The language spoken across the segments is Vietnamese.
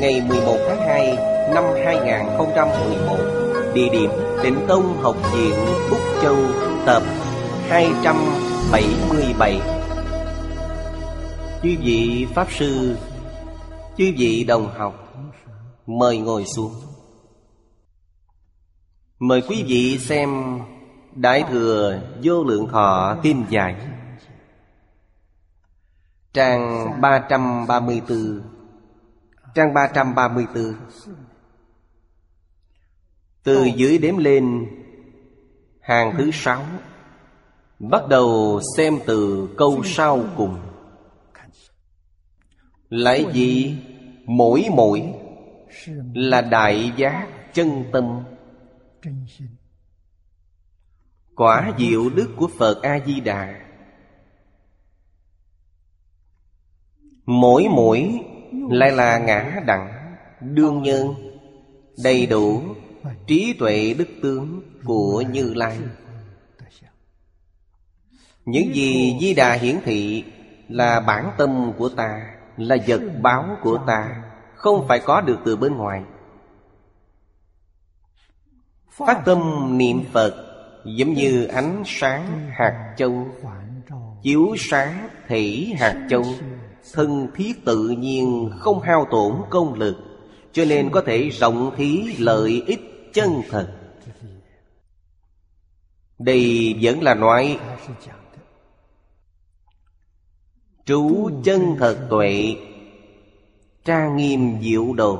Ngày 11 tháng 2 năm 2011 Địa điểm Tịnh Tông Học viện Úc Châu, Tập 277 Chư vị Pháp Sư, Chư vị đồng học, Mời ngồi xuống. Mời quý vị xem Đại Thừa Vô Lượng Thọ Kim Giải, Trang 334 Trang 334 Từ dưới đếm lên, Hàng thứ sáu. Bắt đầu xem từ câu sau cùng. Lại gì? Mỗi mỗi Là đại giác chân tâm. Quả diệu đức của Phật A-di-đà Mỗi mỗi lại là ngã đẳng Đương nhân, Đầy đủ Trí tuệ đức tướng của Như Lai. Những gì Di Đà hiển thị Là bản tâm của ta, Là vật báo của ta, Không phải có được từ bên ngoài. Phát tâm niệm Phật Giống như ánh sáng hạt châu, Chiếu sáng thể hạt châu. Thân thiết tự nhiên không hao tổn công lực, Cho nên có thể rộng thí lợi ích chân thật. Đây vẫn là nói, Trú chân thật tuệ Trang nghiêm diệu đồ.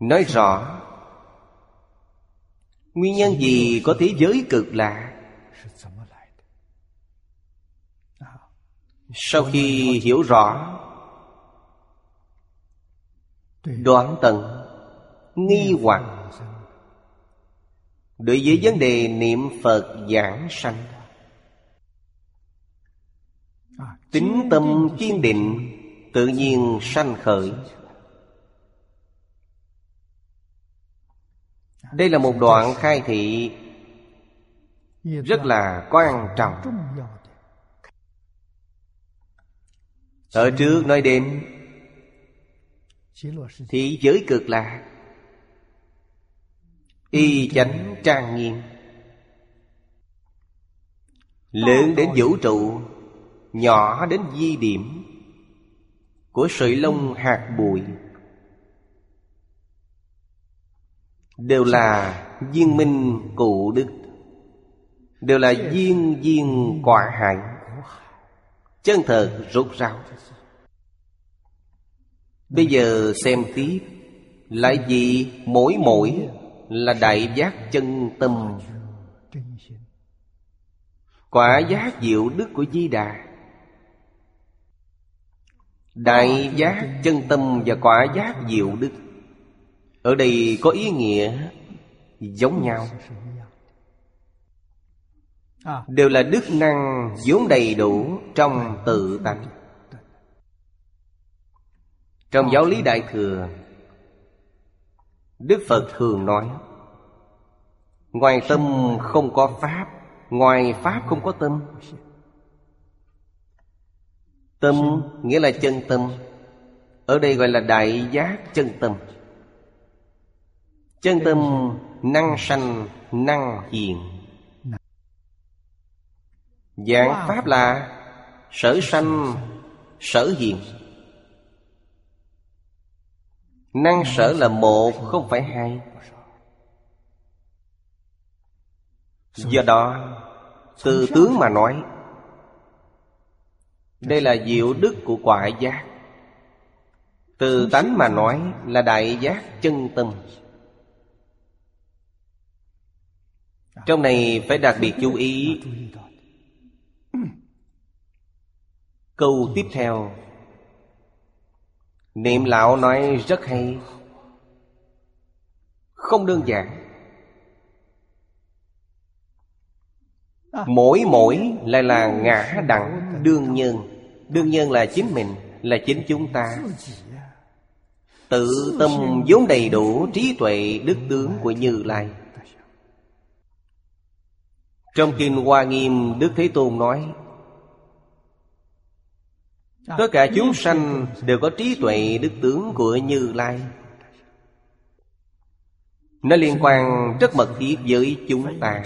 Nói rõ, Nguyên nhân gì có thế giới cực lạ? Sau khi hiểu rõ, Đoán tận, Nghi hoặc Đối với vấn đề niệm Phật giảng sanh. Tính tâm kiên định, Tự nhiên sanh khởi. Đây là một đoạn khai thị Rất là quan trọng. Ở trước nói đến Thế giới cực lạc Y chánh trang nghiêm. Lớn đến vũ trụ, Nhỏ đến di điểm Của sợi lông hạt bụi, Đều là viên minh cụ đức, Đều là viên viên quả hại. Chân thật rút ráo. Bây giờ xem tiếp Lại gì mỗi mỗi Là đại giác chân tâm? Quả giác diệu đức của Di Đà. Đại giác chân tâm và quả giác diệu đức. Ở đây có ý nghĩa giống nhau. À. Đều là đức năng vốn đầy đủ trong tự tánh. Trong giáo lý Đại Thừa, Đức Phật thường nói, Ngoài tâm không có Pháp, Ngoài Pháp không có tâm. Tâm nghĩa là chân tâm. Ở đây gọi là đại giác chân tâm. Chân tâm năng sanh, năng hiền Dạng Pháp là Sở sanh Sở hiện Năng sở là một không phải hai. Do đó Từ tướng mà nói Đây là diệu đức của quả giác. Từ tánh mà nói là đại giác chân tâm. Trong này phải đặc biệt chú ý Câu tiếp theo. Niệm lão nói rất hay. Không đơn giản. Mỗi mỗi lại là ngã đẳng đương nhân Đương nhân là chính mình, Là chính chúng ta. Tự tâm vốn đầy đủ trí tuệ đức tướng của Như Lai. Trong Kinh Hoa Nghiêm, Đức Thế Tôn nói, Tất cả chúng sanh đều có trí tuệ đức tướng của Như Lai. Nó liên quan rất mật thiết với chúng ta.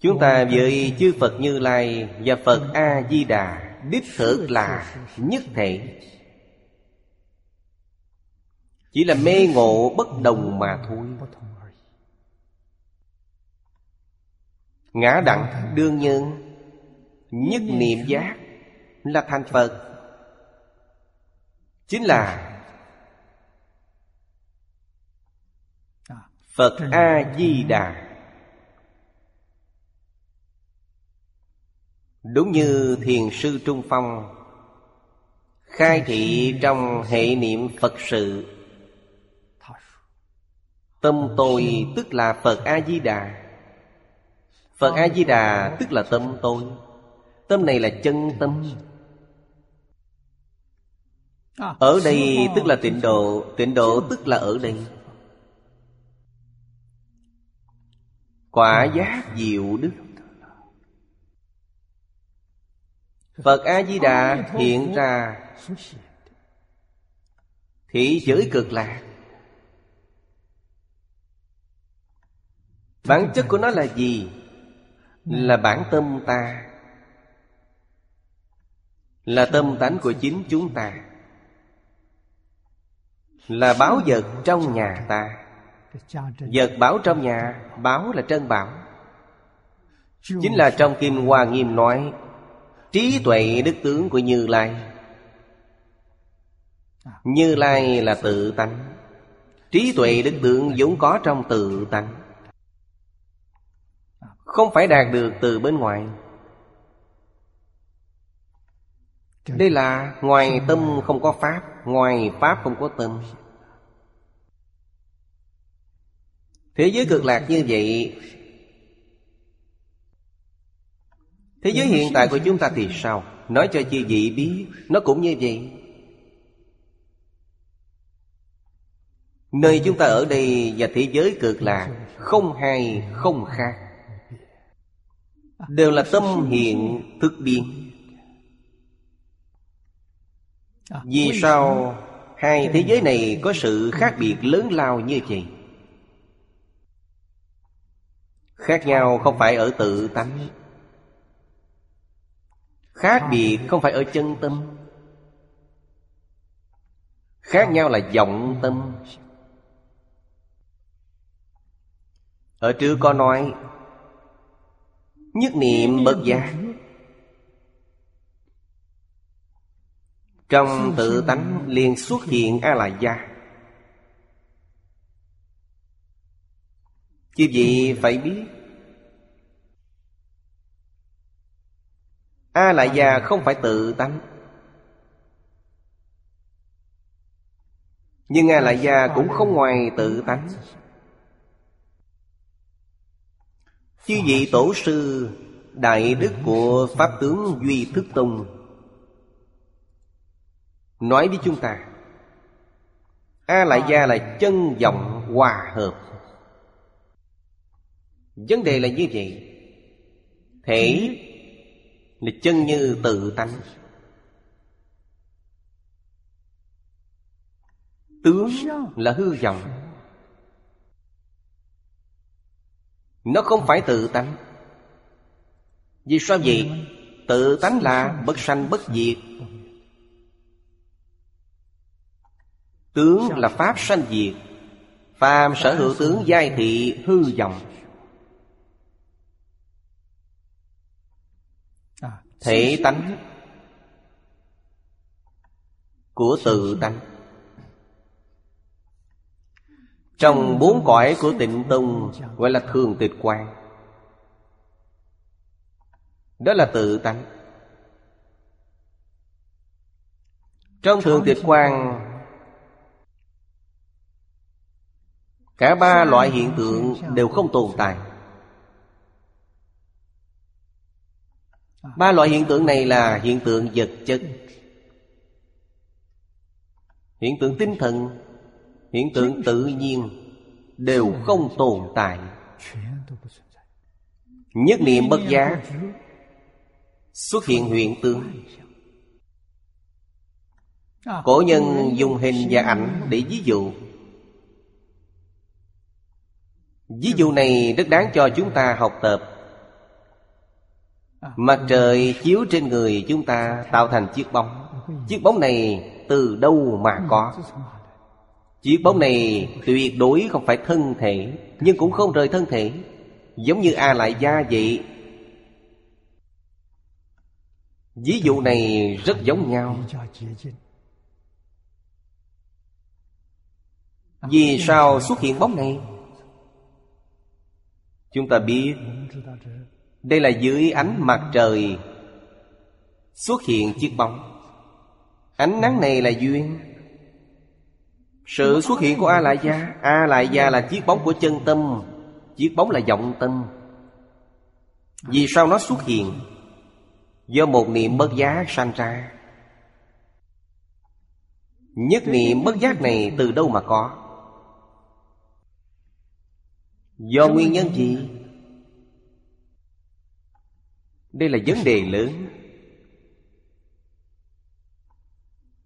Chúng ta với chư Phật Như Lai và Phật A-di-đà, Đích thực là nhất thể. Chỉ là mê ngộ bất đồng mà thôi. Ngã đặng đương nhân Nhất niệm giác Là thành Phật. Chính là Phật A-di-đà. Đúng như thiền sư Trung Phong Khai thị trong hệ niệm Phật sự, Tâm tôi tức là Phật A-di-đà. Phật A-di-đà tức là tâm tôi. Tâm này là chân tâm. Ở đây tức là tịnh độ Tịnh độ tức là ở đây. Quả giác diệu đức. Phật A-di-đà hiện ra. Thị giới cực lạc. Bản chất của nó là gì? Là bản tâm ta. Là tâm tánh của chính chúng ta. Là báo vật trong nhà ta. Vật báo trong nhà, Báo là trân bảo. Chính là trong kim Hoa Nghiêm nói, Trí tuệ đức tướng của Như Lai. Như Lai là tự tánh. Trí tuệ đức tướng vốn có trong tự tánh. Không phải đạt được từ bên ngoài. Đây là ngoài tâm không có Pháp Ngoài Pháp không có tâm. Thế giới cực lạc như vậy Thế giới hiện tại của chúng ta thì sao? Nói cho chư vị biết Nó cũng như vậy. Nơi chúng ta ở đây và thế giới cực lạc Không hay không khác Đều là tâm hiện thức biến Vì sao hai thế giới này có sự khác biệt lớn lao như vậy? Khác nhau không phải ở tự tánh Khác biệt không phải ở chân tâm. Khác nhau là vọng tâm. Ở trước có nói Nhất niệm bất giác Trong tự tánh liền xuất hiện A la gia Chứ gì phải biết a la gia không phải tự tánh. Nhưng a la gia cũng không ngoài tự tánh. Chư vị tổ sư, Đại đức của Pháp tướng Duy Thức Tông. Nói với chúng ta, A lại gia là chân vọng hòa hợp. Vấn đề là như vậy, Thể là chân như tự tánh. Tướng là hư vọng. Nó không phải tự tánh. Vì sao vậy? Tự tánh là bất sanh bất diệt. Tướng là Pháp sanh diệt. Phàm sở hữu tướng giai thị hư vọng. Thể tánh Của tự tánh. Trong bốn cõi của tịnh tông, Gọi là thường tịch quan Đó là tự tánh. Trong thường tịch quan Cả ba loại hiện tượng đều không tồn tại. Ba loại hiện tượng này là hiện tượng vật chất, Hiện tượng tinh thần Hiện tượng tự nhiên Đều không tồn tại. Nhất niệm bất giác Xuất hiện huyện tướng Cổ nhân dùng hình và ảnh để ví dụ. Ví dụ này rất đáng cho chúng ta học tập. Mặt trời chiếu trên người chúng ta tạo thành chiếc bóng. Chiếc bóng này từ đâu mà có? Chiếc bóng này tuyệt đối không phải thân thể, Nhưng cũng không rời thân thể. Giống như A lại gia vậy. Ví dụ này rất giống nhau. Vì sao xuất hiện bóng này? Chúng ta biết, Đây là dưới ánh mặt trời Xuất hiện chiếc bóng. Ánh nắng này là duyên. Sự xuất hiện của A Lại Gia A Lại Gia là chiếc bóng của chân tâm. Chiếc bóng là vọng tâm. Vì sao nó xuất hiện? Do một niệm bất giác sanh ra. Nhất niệm bất giác này từ đâu mà có? Do nguyên nhân gì? Đây là vấn đề lớn.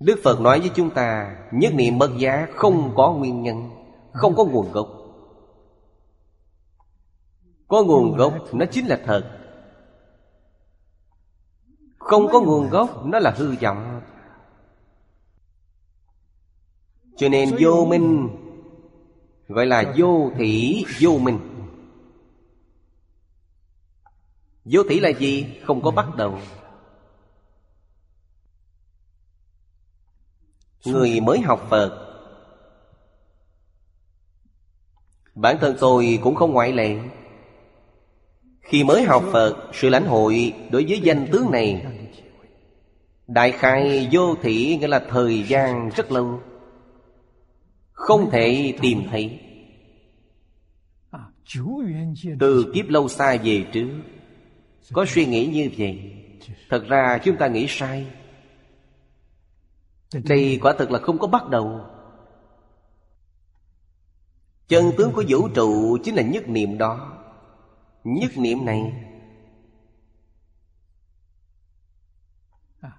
Đức Phật nói với chúng ta, Nhất niệm bất giá không có nguyên nhân, Không có nguồn gốc. Có nguồn gốc, nó chính là thật. Không có nguồn gốc, nó là hư vọng. Cho nên vô minh, Gọi là vô thị vô minh. Vô thị là gì? Không có bắt đầu. Người mới học Phật. Bản thân tôi cũng không ngoại lệ. Khi mới học Phật, Sự lãnh hội đối với danh tướng này Đại khai vô thị, nghĩa là thời gian rất lâu, không thể tìm thấy. Từ kiếp lâu xa về trước, có suy nghĩ như vậy. Thật ra chúng ta nghĩ sai đây quả thực là không có bắt đầu. Chân tướng của vũ trụ chính là nhất niệm đó. Nhất niệm này.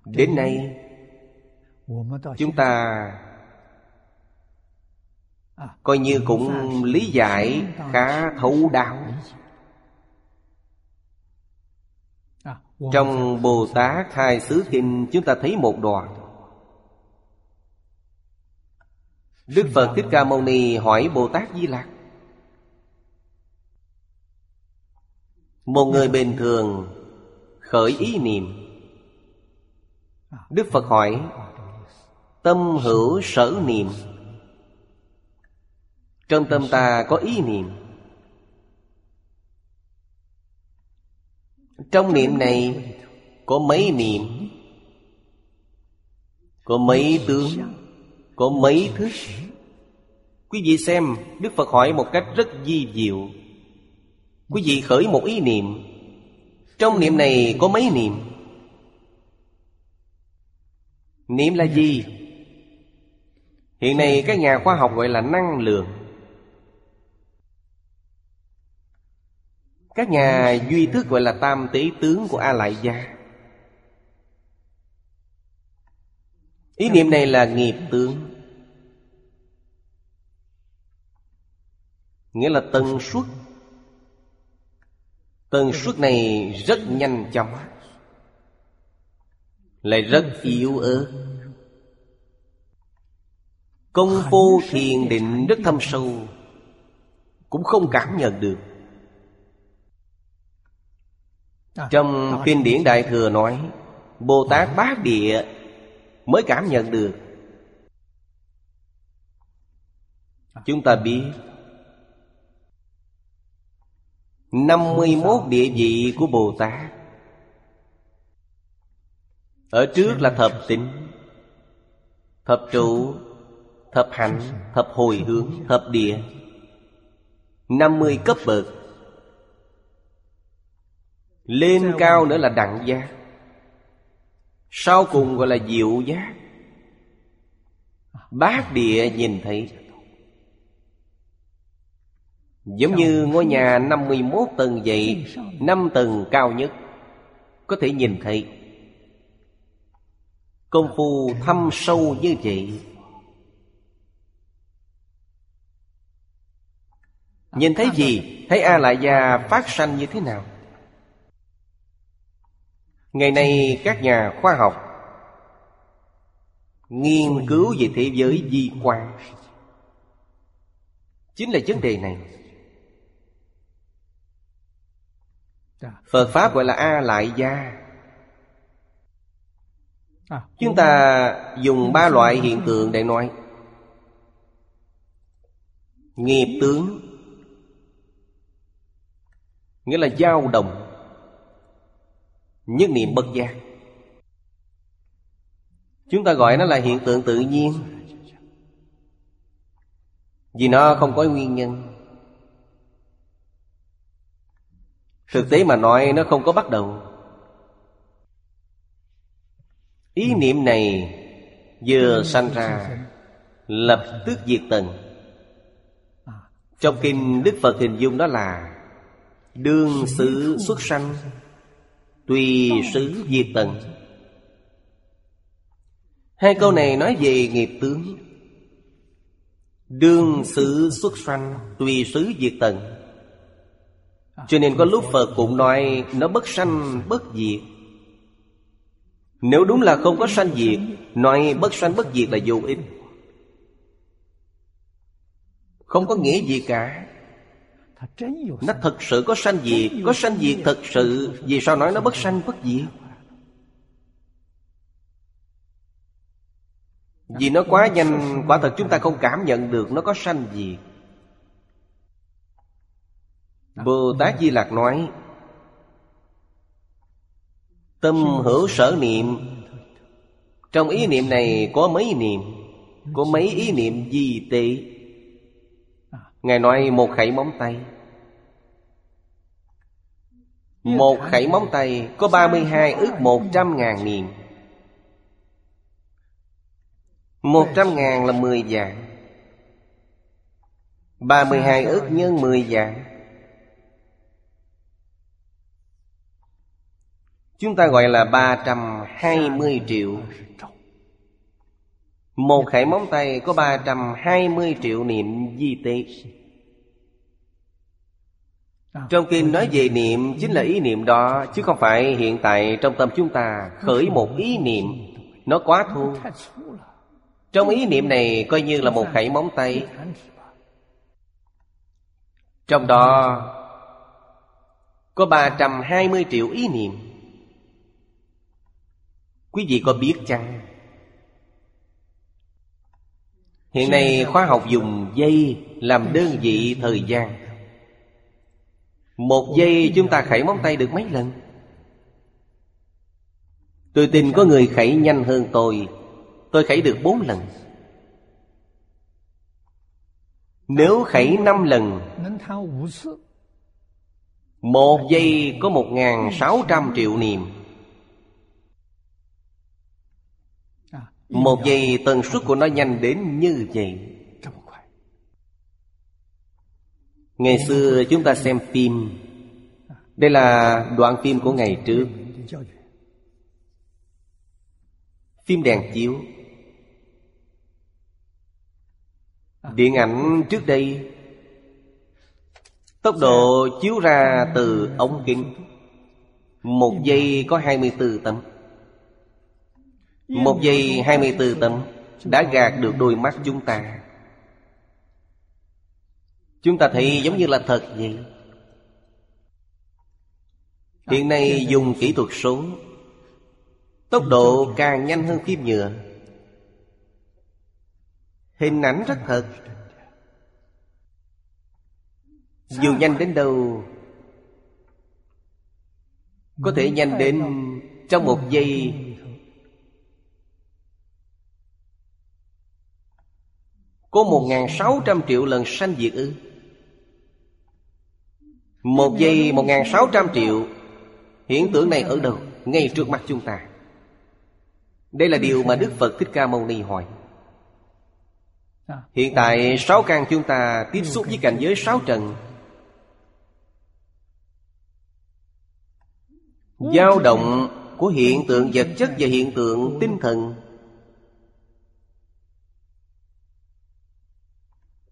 Đến nay chúng ta coi như cũng lý giải khá thấu đáo. trong bồ tát hai xứ kinh chúng ta thấy một đoạn đức phật thích ca mâu ni hỏi bồ tát di lặc. Một người bình thường khởi ý niệm. Đức phật hỏi, tâm hữu sở niệm? Trong tâm ta có ý niệm. Trong niệm này Có mấy niệm? Có mấy tướng? Có mấy thức Quý vị xem, Đức Phật hỏi một cách rất di diệu. Quý vị khởi một ý niệm. Trong niệm này có mấy niệm? Niệm là gì? Hiện nay các nhà khoa học gọi là năng lượng. Các nhà duy thức gọi là tam tế tướng của A Lại Gia. Ý niệm này là nghiệp tướng. Nghĩa là tần suất. Tần suất này rất nhanh chóng. Lại rất yếu ớt. Công phu thiền định rất thâm sâu. Cũng không cảm nhận được. Trong kinh điển Đại Thừa nói, Bồ Tát Bát Địa Mới cảm nhận được. Chúng ta biết 51 địa vị của Bồ Tát Ở trước là thập tịnh Thập trụ, Thập hạnh Thập hồi hướng, Thập địa 50 cấp bậc. Lên cao nữa là đẳng giác. Sau cùng gọi là diệu giác Bát địa nhìn thấy Giống như ngôi nhà 51 tầng vậy, năm tầng cao nhất, Có thể nhìn thấy Công phu thâm sâu như vậy Nhìn thấy gì? Thấy A Lại Gia phát sanh như thế nào? Ngày nay các nhà khoa học Nghiên cứu về thế giới di quan. Chính là vấn đề này. Phật Pháp gọi là A Lại Gia. Chúng ta dùng ba loại hiện tượng để nói. Nghiệp tướng, Nghĩa là dao động. Nhất niệm bất giác. Chúng ta gọi nó là hiện tượng tự nhiên. Vì nó không có nguyên nhân. Thực tế mà nói, nó không có bắt đầu. Ý niệm này vừa sanh ra, Lập tức diệt tận. Trong kinh Đức Phật hình dung đó là Đương sự xuất sanh. Tùy xứ diệt tận Hai câu này nói về nghiệp tướng. Đương xứ xuất sanh Tùy xứ diệt tận cho nên có lúc Phật cũng nói, Nó bất sanh, bất diệt. Nếu đúng là không có sanh diệt, Nói bất sanh, bất diệt là vô ích. Không có nghĩa gì cả. Nó thật sự có sanh diệt Có sanh diệt thật sự? Vì sao nói nó bất sanh bất diệt? Vì nó quá nhanh Quả thật chúng ta không cảm nhận được Nó có sanh diệt Bồ Tát Di Lạc nói Tâm hữu sở niệm. Trong ý niệm này có mấy niệm? Có mấy ý niệm gì tệ Ngài nói, một khẩy móng tay. Một khẩy móng tay có 32 ước một trăm ngàn niệm Một trăm ngàn là mười dạng Ba mươi hai ước nhân mười dạng Chúng ta gọi là 320 triệu. Một khải móng tay có 320 triệu niệm di tế Trong kinh nói về niệm chính là ý niệm đó Chứ không phải hiện tại trong tâm chúng ta khởi một ý niệm Nó quá thô Trong ý niệm này coi như là một khải móng tay Trong đó có 320 triệu ý niệm Quý vị có biết chăng? Hiện nay khoa học dùng giây làm đơn vị thời gian. Một giây chúng ta khẩy móng tay được mấy lần? Tôi tin có người khẩy nhanh hơn tôi. Tôi khẩy được bốn lần. Nếu khẩy năm lần, Một giây có một ngàn sáu trăm triệu niệm. Một giây tần suất của nó nhanh đến như vậy. Ngày xưa chúng ta xem phim. Đây là đoạn phim của ngày trước. Phim đèn chiếu. Điện ảnh trước đây. Tốc độ chiếu ra từ ống kính. Một giây có 24 tấm một giây 24 tấm Đã gạt được đôi mắt chúng ta. Chúng ta thấy giống như là thật vậy. Hiện nay dùng kỹ thuật số, Tốc độ càng nhanh hơn phim nhựa. Hình ảnh rất thật. Dù nhanh đến đâu, Có thể nhanh đến trong một giây Có một ngàn sáu trăm triệu lần sanh diệt ư? Một giây, một ngàn sáu trăm triệu. Hiện tượng này ở đâu? Ngay trước mắt chúng ta. Đây là điều mà Đức Phật Thích Ca Mâu Ni hỏi. Hiện tại, sáu căn chúng ta tiếp xúc với cảnh giới sáu trần. Dao động của hiện tượng vật chất và hiện tượng tinh thần.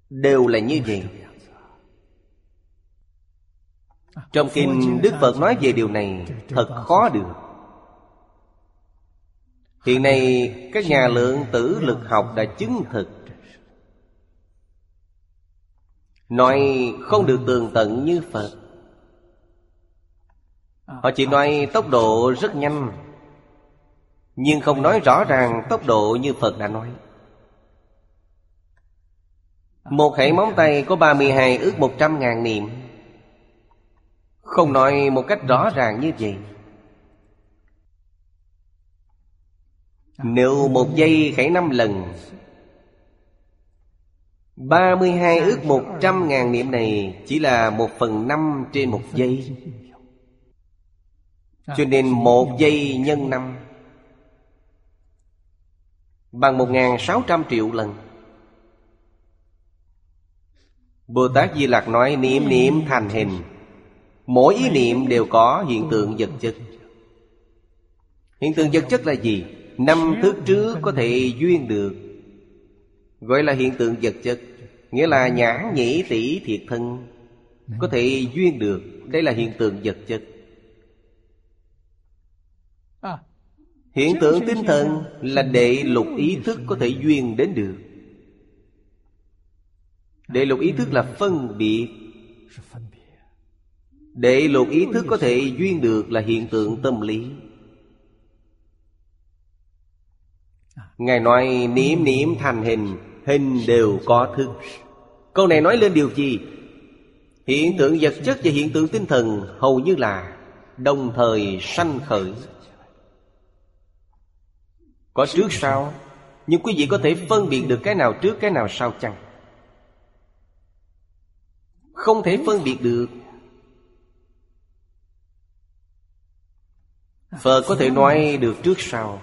Đều là như vậy. Trong kinh đức phật nói về điều này, thật khó được. Hiện nay, các nhà lượng tử lực học đã chứng thực. Nói không được tường tận như phật. Họ chỉ nói tốc độ rất nhanh, Nhưng không nói rõ ràng tốc độ như Phật đã nói. Một hệ móng tay có 32 ước 100 ngàn niệm. Không nói một cách rõ ràng như vậy. Nếu một giây khảy năm lần 32 ước 100 ngàn niệm này Chỉ là một phần năm trên một giây. Cho nên một giây nhân năm Bằng một ngàn sáu trăm triệu lần. Bồ Tát Di Lặc nói, niệm niệm, thành hình. Mỗi ý niệm đều có hiện tượng vật chất. Hiện tượng vật chất là gì? Năm thức trước có thể duyên được. Gọi là hiện tượng vật chất, Nghĩa là nhãn nhĩ tỷ thiệt thân, Có thể duyên được. Đây là hiện tượng vật chất. Hiện tượng tinh thần là đệ lục ý thức có thể duyên đến được. Đệ lục ý thức là phân biệt. Đệ lục ý thức có thể duyên được là hiện tượng tâm lý. Ngài nói niệm niệm thành hình Hình đều có thức Câu này nói lên điều gì? Hiện tượng vật chất và hiện tượng tinh thần Hầu như là đồng thời sanh khởi. Có trước sau, Nhưng quý vị có thể phân biệt được cái nào trước, cái nào sau chăng? Không thể phân biệt được. Phật có thể nói được trước sau.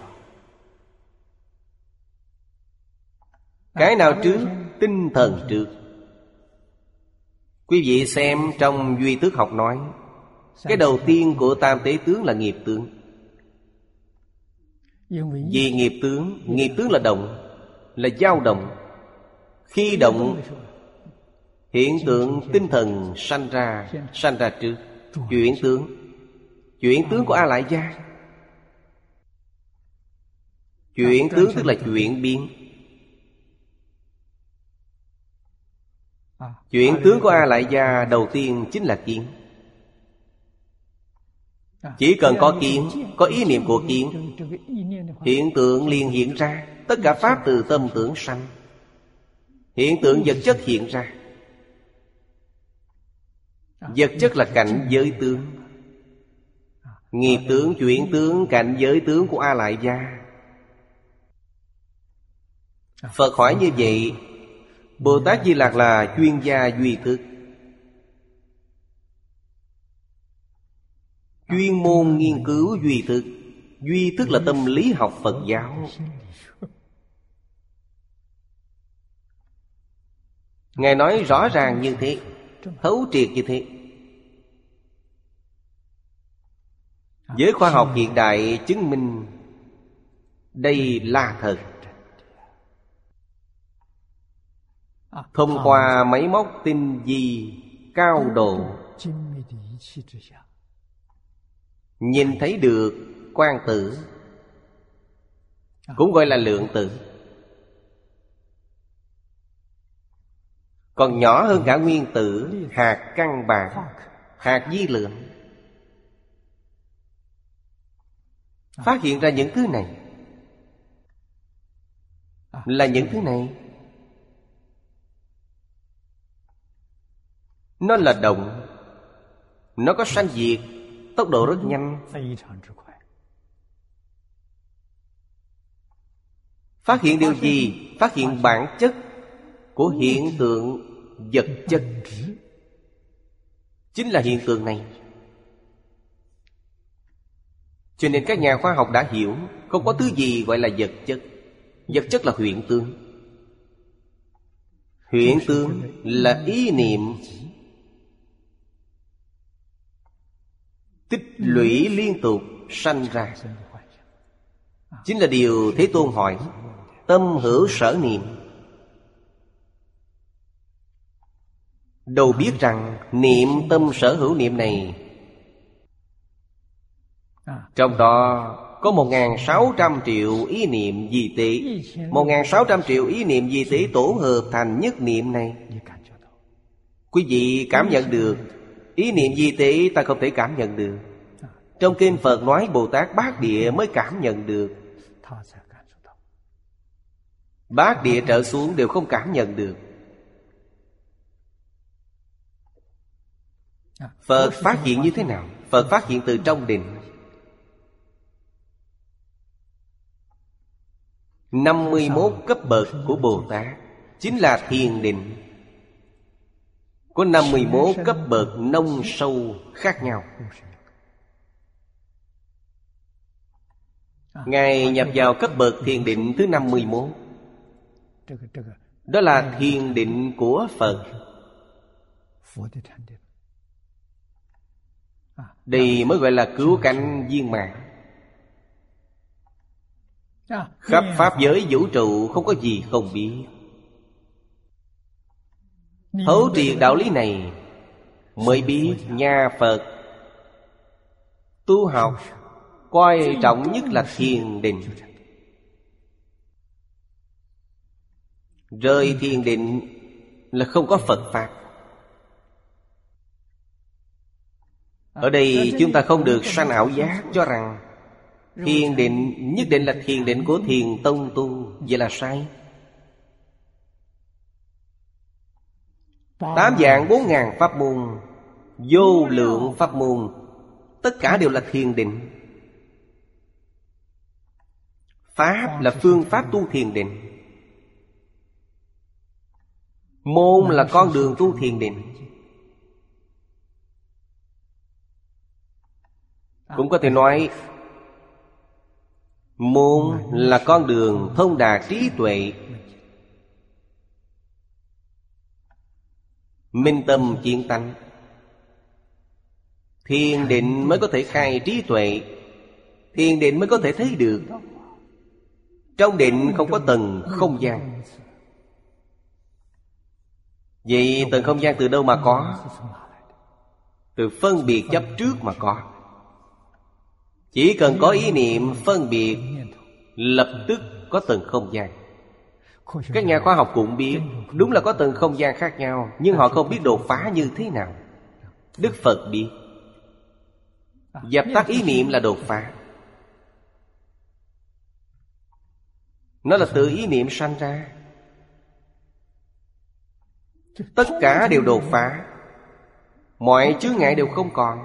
Cái nào trước? Tinh thần trước. Quý vị xem trong Duy Tước học nói, Cái đầu tiên của Tam Tế Tướng là nghiệp tướng. Vì nghiệp tướng Nghiệp tướng là động, Là dao động. Khi động Hiện tượng tinh thần sanh ra Sanh ra trước. Chuyển tướng. Chuyển tướng của A Lại Gia Chuyển tướng tức là chuyển biến. Chuyển tướng của A Lại Gia đầu tiên chính là kiến. Chỉ cần có kiến, Có ý niệm của kiến, Hiện tượng liền hiện ra. Tất cả Pháp từ tâm tưởng sanh. Hiện tượng vật chất hiện ra. Vật chất là cảnh giới tướng. Nghiệp tướng, chuyển tướng, cảnh giới tướng của A Lại Gia Phật hỏi như vậy Bồ Tát Di Lạc là chuyên gia duy thức. Chuyên môn nghiên cứu duy thức. Duy thức là tâm lý học Phật giáo. Ngài nói rõ ràng như thế. Thấu triệt như thế. Với khoa học hiện đại chứng minh Đây là thật. Thông qua máy móc tinh vi cao độ. Nhìn thấy được quan tử Cũng gọi là lượng tử Còn nhỏ hơn cả nguyên tử, Hạt căn bản, Hạt di lượng. Phát hiện ra những thứ này. Là những thứ này. Nó là động. Nó có sanh diệt, Tốc độ rất nhanh. Phát hiện điều gì? Phát hiện bản chất Của hiện tượng vật chất. Chính là hiện tượng này. Cho nên các nhà khoa học đã hiểu Không có thứ gì gọi là vật chất. Vật chất là huyện tương Huyện tương là ý niệm. Tích lũy liên tục sanh ra. Chính là điều thế tôn hỏi, tâm hữu sở niệm. Đâu biết rằng niệm tâm sở hữu niệm này. Trong đó có một sáu trăm triệu ý niệm di sáu trăm triệu ý niệm di tế tổ hợp thành nhất niệm này. Quý vị cảm nhận được Ý niệm di tế ta không thể cảm nhận được. Trong kinh Phật nói Bồ Tát Bát Địa mới cảm nhận được. Bát Địa trở xuống đều không cảm nhận được Phật phát hiện như thế nào? Phật phát hiện từ trong định. 51 cấp bậc của Bồ Tát Chính là thiền định. Có 51 cấp bậc nông sâu khác nhau. Ngài nhập vào cấp bậc thiền định thứ 51 Đó là thiền định của Phật. Đây mới gọi là cứu cánh viên mạng Khắp Pháp giới vũ trụ không có gì không biết. Thấu triệt đạo lý này Mới biết nhà Phật Tu học Quan trọng nhất là thiền định. Rơi thiền định là không có Phật Pháp. Ở đây chúng ta không được sanh ảo giác cho rằng Thiền định, nhất định là thiền định của thiền tông tu, Vậy là sai. Tám dạng bốn ngàn pháp môn, Vô lượng pháp môn, Tất cả đều là thiền định. Pháp là phương pháp tu thiền định. Môn là con đường tu thiền định. Cũng có thể nói, Môn là con đường thông đạt trí tuệ. Minh tâm chiến tánh. Thiền định mới có thể khai trí tuệ. Thiền định mới có thể thấy được. Trong định không có tầng không gian. Vậy tầng không gian từ đâu mà có? Từ phân biệt chấp trước mà có. Chỉ cần có ý niệm phân biệt, Lập tức có từng không gian. Các nhà khoa học cũng biết, Đúng là có từng không gian khác nhau, Nhưng họ không biết đột phá như thế nào. Đức Phật biết. Dập tắt ý niệm là đột phá. Nó là từ ý niệm sanh ra. Tất cả đều đột phá. Mọi chướng ngại đều không còn.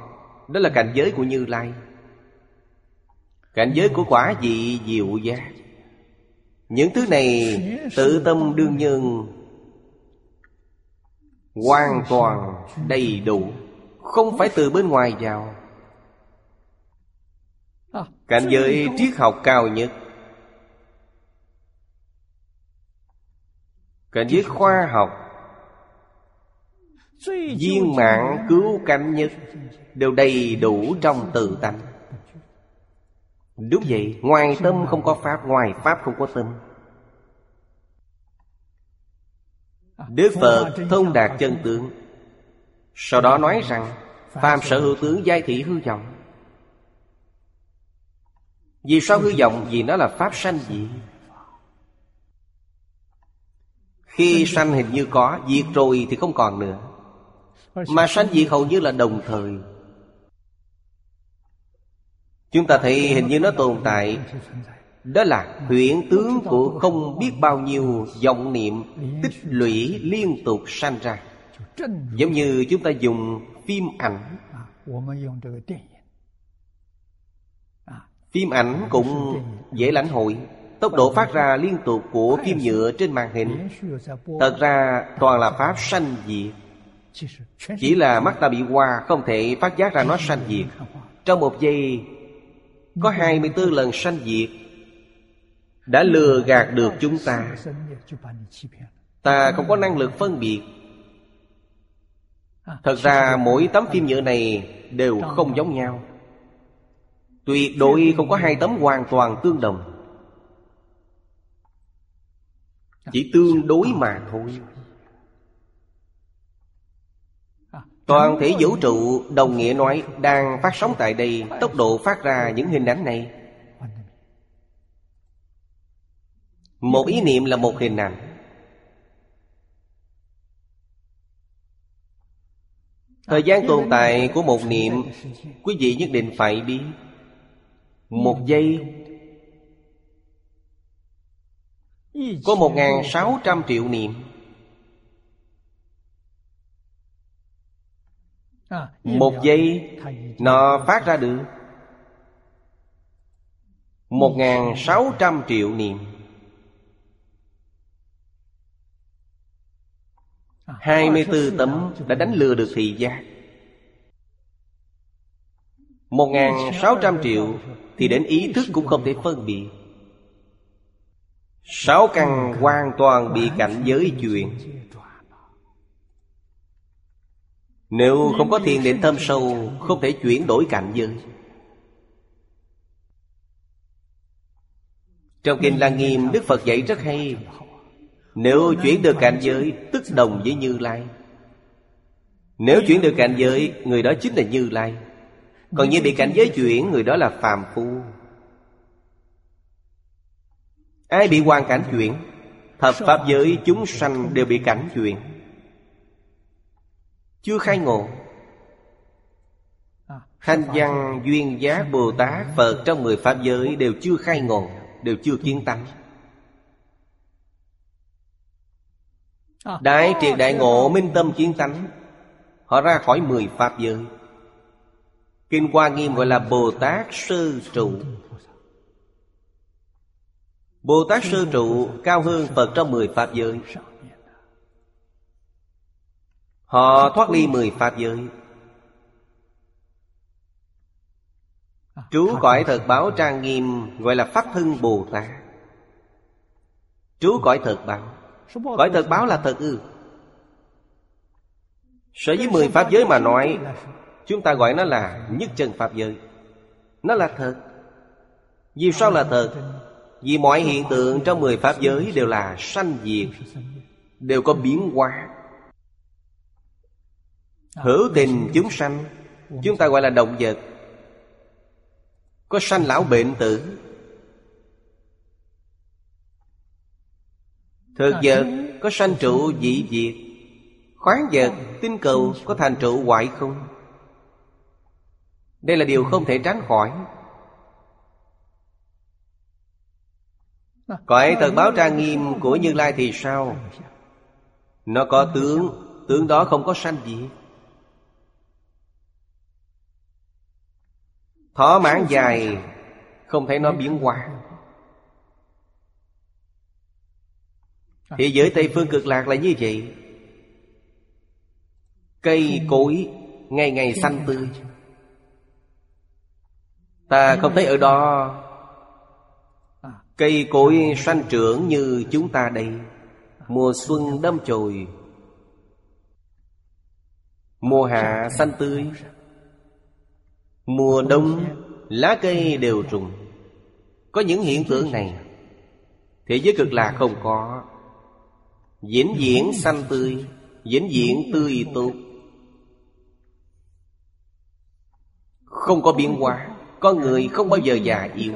Đó là cảnh giới của Như Lai. Cảnh giới của quả vị diệu giác những thứ này tự tâm đương nhân Hoàn toàn đầy đủ, Không phải từ bên ngoài vào. Cảnh giới triết học cao nhất. Cảnh giới khoa học. Viên mạng cứu cánh nhất Đều đầy đủ trong tự tánh. Đúng vậy Ngoài tâm không có Pháp Ngoài Pháp không có tâm. Đức Phật thông đạt chân tướng. Sau đó nói rằng Phàm sở hữu tướng giai thị hư vọng. Vì sao hư vọng? Vì nó là Pháp sanh dị. Khi sanh hình như có Diệt rồi thì không còn nữa. Mà sanh diệt hầu như là đồng thời Chúng ta thấy hình như nó tồn tại. Đó là huyễn tướng của không biết bao nhiêu vọng niệm Tích lũy liên tục sanh ra. Giống như chúng ta dùng phim ảnh. Phim ảnh cũng dễ lãnh hội. Tốc độ phát ra liên tục của phim nhựa trên màn hình. Thật ra toàn là pháp sanh diệt. Chỉ là mắt ta bị hoa Không thể phát giác ra nó sanh diệt. Trong một giây có 24 lần sanh diệt, Đã lừa gạt được chúng ta. Ta không có năng lực phân biệt. Thật ra mỗi tấm phim nhựa này Đều không giống nhau. Tuyệt đối không có hai tấm hoàn toàn tương đồng. Chỉ tương đối mà thôi. Toàn thể vũ trụ, đồng nghĩa nói, Đang phát sóng tại đây, Tốc độ phát ra những hình ảnh này. Một ý niệm là một hình ảnh. Thời gian tồn tại của một niệm, Quý vị nhất định phải biết. Một giây. Có một ngàn sáu trăm triệu niệm. Một giây Nó phát ra được Một ngàn sáu trăm triệu niệm. Hai mươi bốn tấm đã đánh lừa được thị giác. Một ngàn sáu trăm triệu Thì đến ý thức cũng không thể phân biệt. Sáu căn hoàn toàn bị cảnh giới chuyển Nếu không có thiền định thâm sâu, Không thể chuyển đổi cảnh giới. Trong Kinh lăng Nghiêm, Đức Phật dạy rất hay, Nếu chuyển được cảnh giới, Tức đồng với Như Lai. Nếu chuyển được cảnh giới, Người đó chính là Như Lai. Còn như bị cảnh giới chuyển, Người đó là phàm phu. Ai bị hoàn cảnh chuyển? Thập Pháp giới chúng sanh đều bị cảnh chuyển. Chưa khai ngộ. Thanh văn duyên giá Bồ Tát Phật trong mười Pháp giới đều chưa khai ngộ Đều chưa kiến tánh. Đại triệt đại ngộ minh tâm kiến tánh Họ ra khỏi mười Pháp giới. Kinh Hoa Nghiêm gọi là Bồ Tát Sơ Trụ. Bồ Tát Sơ Trụ cao hơn Phật trong mười Pháp giới Họ thoát ly mười Pháp giới. Trú cõi thật báo trang nghiêm Gọi là Pháp thân Bồ Tát. Trú cõi thật báo. Cõi thật báo là thật ư? Sở với mười Pháp giới mà nói Chúng ta gọi nó là nhất chân Pháp giới. Nó là thật. Vì sao là thật vì mọi hiện tượng trong mười Pháp giới đều là sanh diệt. Đều có biến hóa Hữu tình chúng sanh. Chúng ta gọi là động vật. Có sanh lão bệnh tử. Thực vật có sanh trụ dị diệt. Khoáng vật, tinh cầu có thành trụ hoại không? Đây là điều không thể tránh khỏi. Cõi thật báo trang nghiêm của Như Lai thì sao? Nó có tướng Tướng đó không có sanh gì Thọ mãn dài, Không thấy nó biến hóa. Thế giới Tây Phương cực lạc là như vậy. Cây cối Ngày ngày xanh tươi. Ta không thấy ở đó Cây cối sanh trưởng như chúng ta đây. Mùa xuân đâm chồi, Mùa hạ xanh tươi. Mùa đông, lá cây đều rụng Có những hiện tượng này, Thế giới cực lạc không có diễn diễn xanh tươi diễn diễn tươi tốt Không có biến hóa, Con người không bao giờ già yếu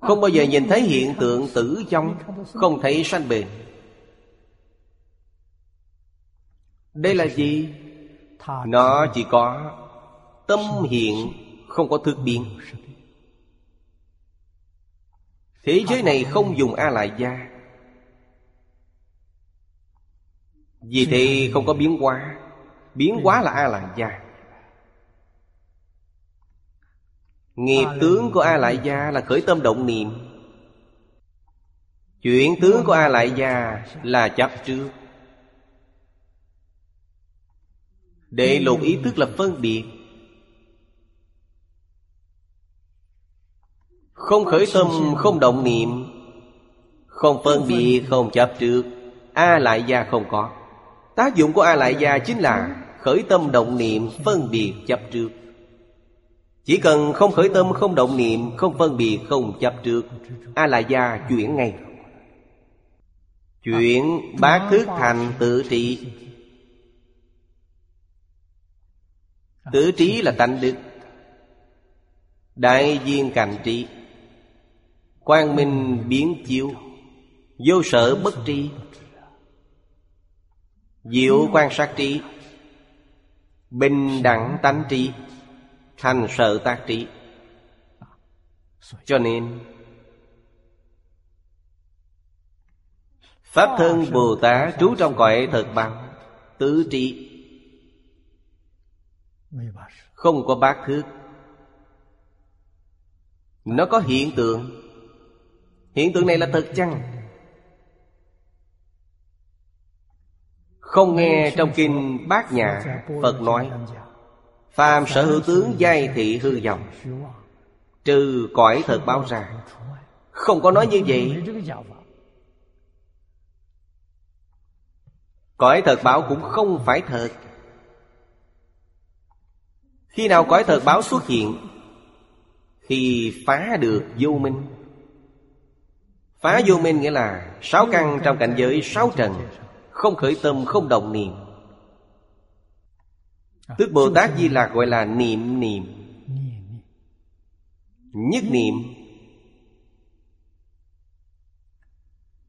Không bao giờ nhìn thấy hiện tượng tử vong, Không thấy sanh bền. Đây là gì? Nó chỉ có tâm hiện Không có thức biến. Thế giới này không dùng A-lại gia Vì thế không có biến hóa. Biến hóa là A-lại gia Nghiệp tướng của A-lại gia là khởi tâm động niệm. Chuyện tướng của A-lại gia là chấp trước Đệ lục ý thức là phân biệt. Không khởi tâm, không động niệm. Không phân biệt, không chấp trước. A lại gia không có. Tác dụng của A lại gia chính là Khởi tâm động niệm, phân biệt, chấp trước. Chỉ cần không khởi tâm, không động niệm Không phân biệt, không chấp trước A lại gia chuyển ngay. Chuyển bát thức thành tự trị tử trí là tánh đức. Đại viên cảnh trí. Quang minh biến chiếu. Vô sở bất tri. Diệu quan sát trí. Bình đẳng tánh trí. Thành sợ tác trí. Cho nên, Pháp thân Bồ Tát trú trong cõi thật bằng, Tứ trí. Không có bát thước. Nó có hiện tượng. Hiện tượng này là thật chăng? Không nghe trong kinh Bát Nhã, Phật nói, Phàm sở hữu tướng giai thị hư vọng, Trừ cõi thật báo ra. Không có nói như vậy. Cõi thật báo cũng không phải thật. Khi nào cõi thật báo xuất hiện Khi phá được vô minh. Phá vô minh nghĩa là Sáu căn trong cảnh giới sáu trần, Không khởi tâm, không động niệm. Tức Bồ Tát Di Lạc gọi là niệm niệm. Nhất niệm.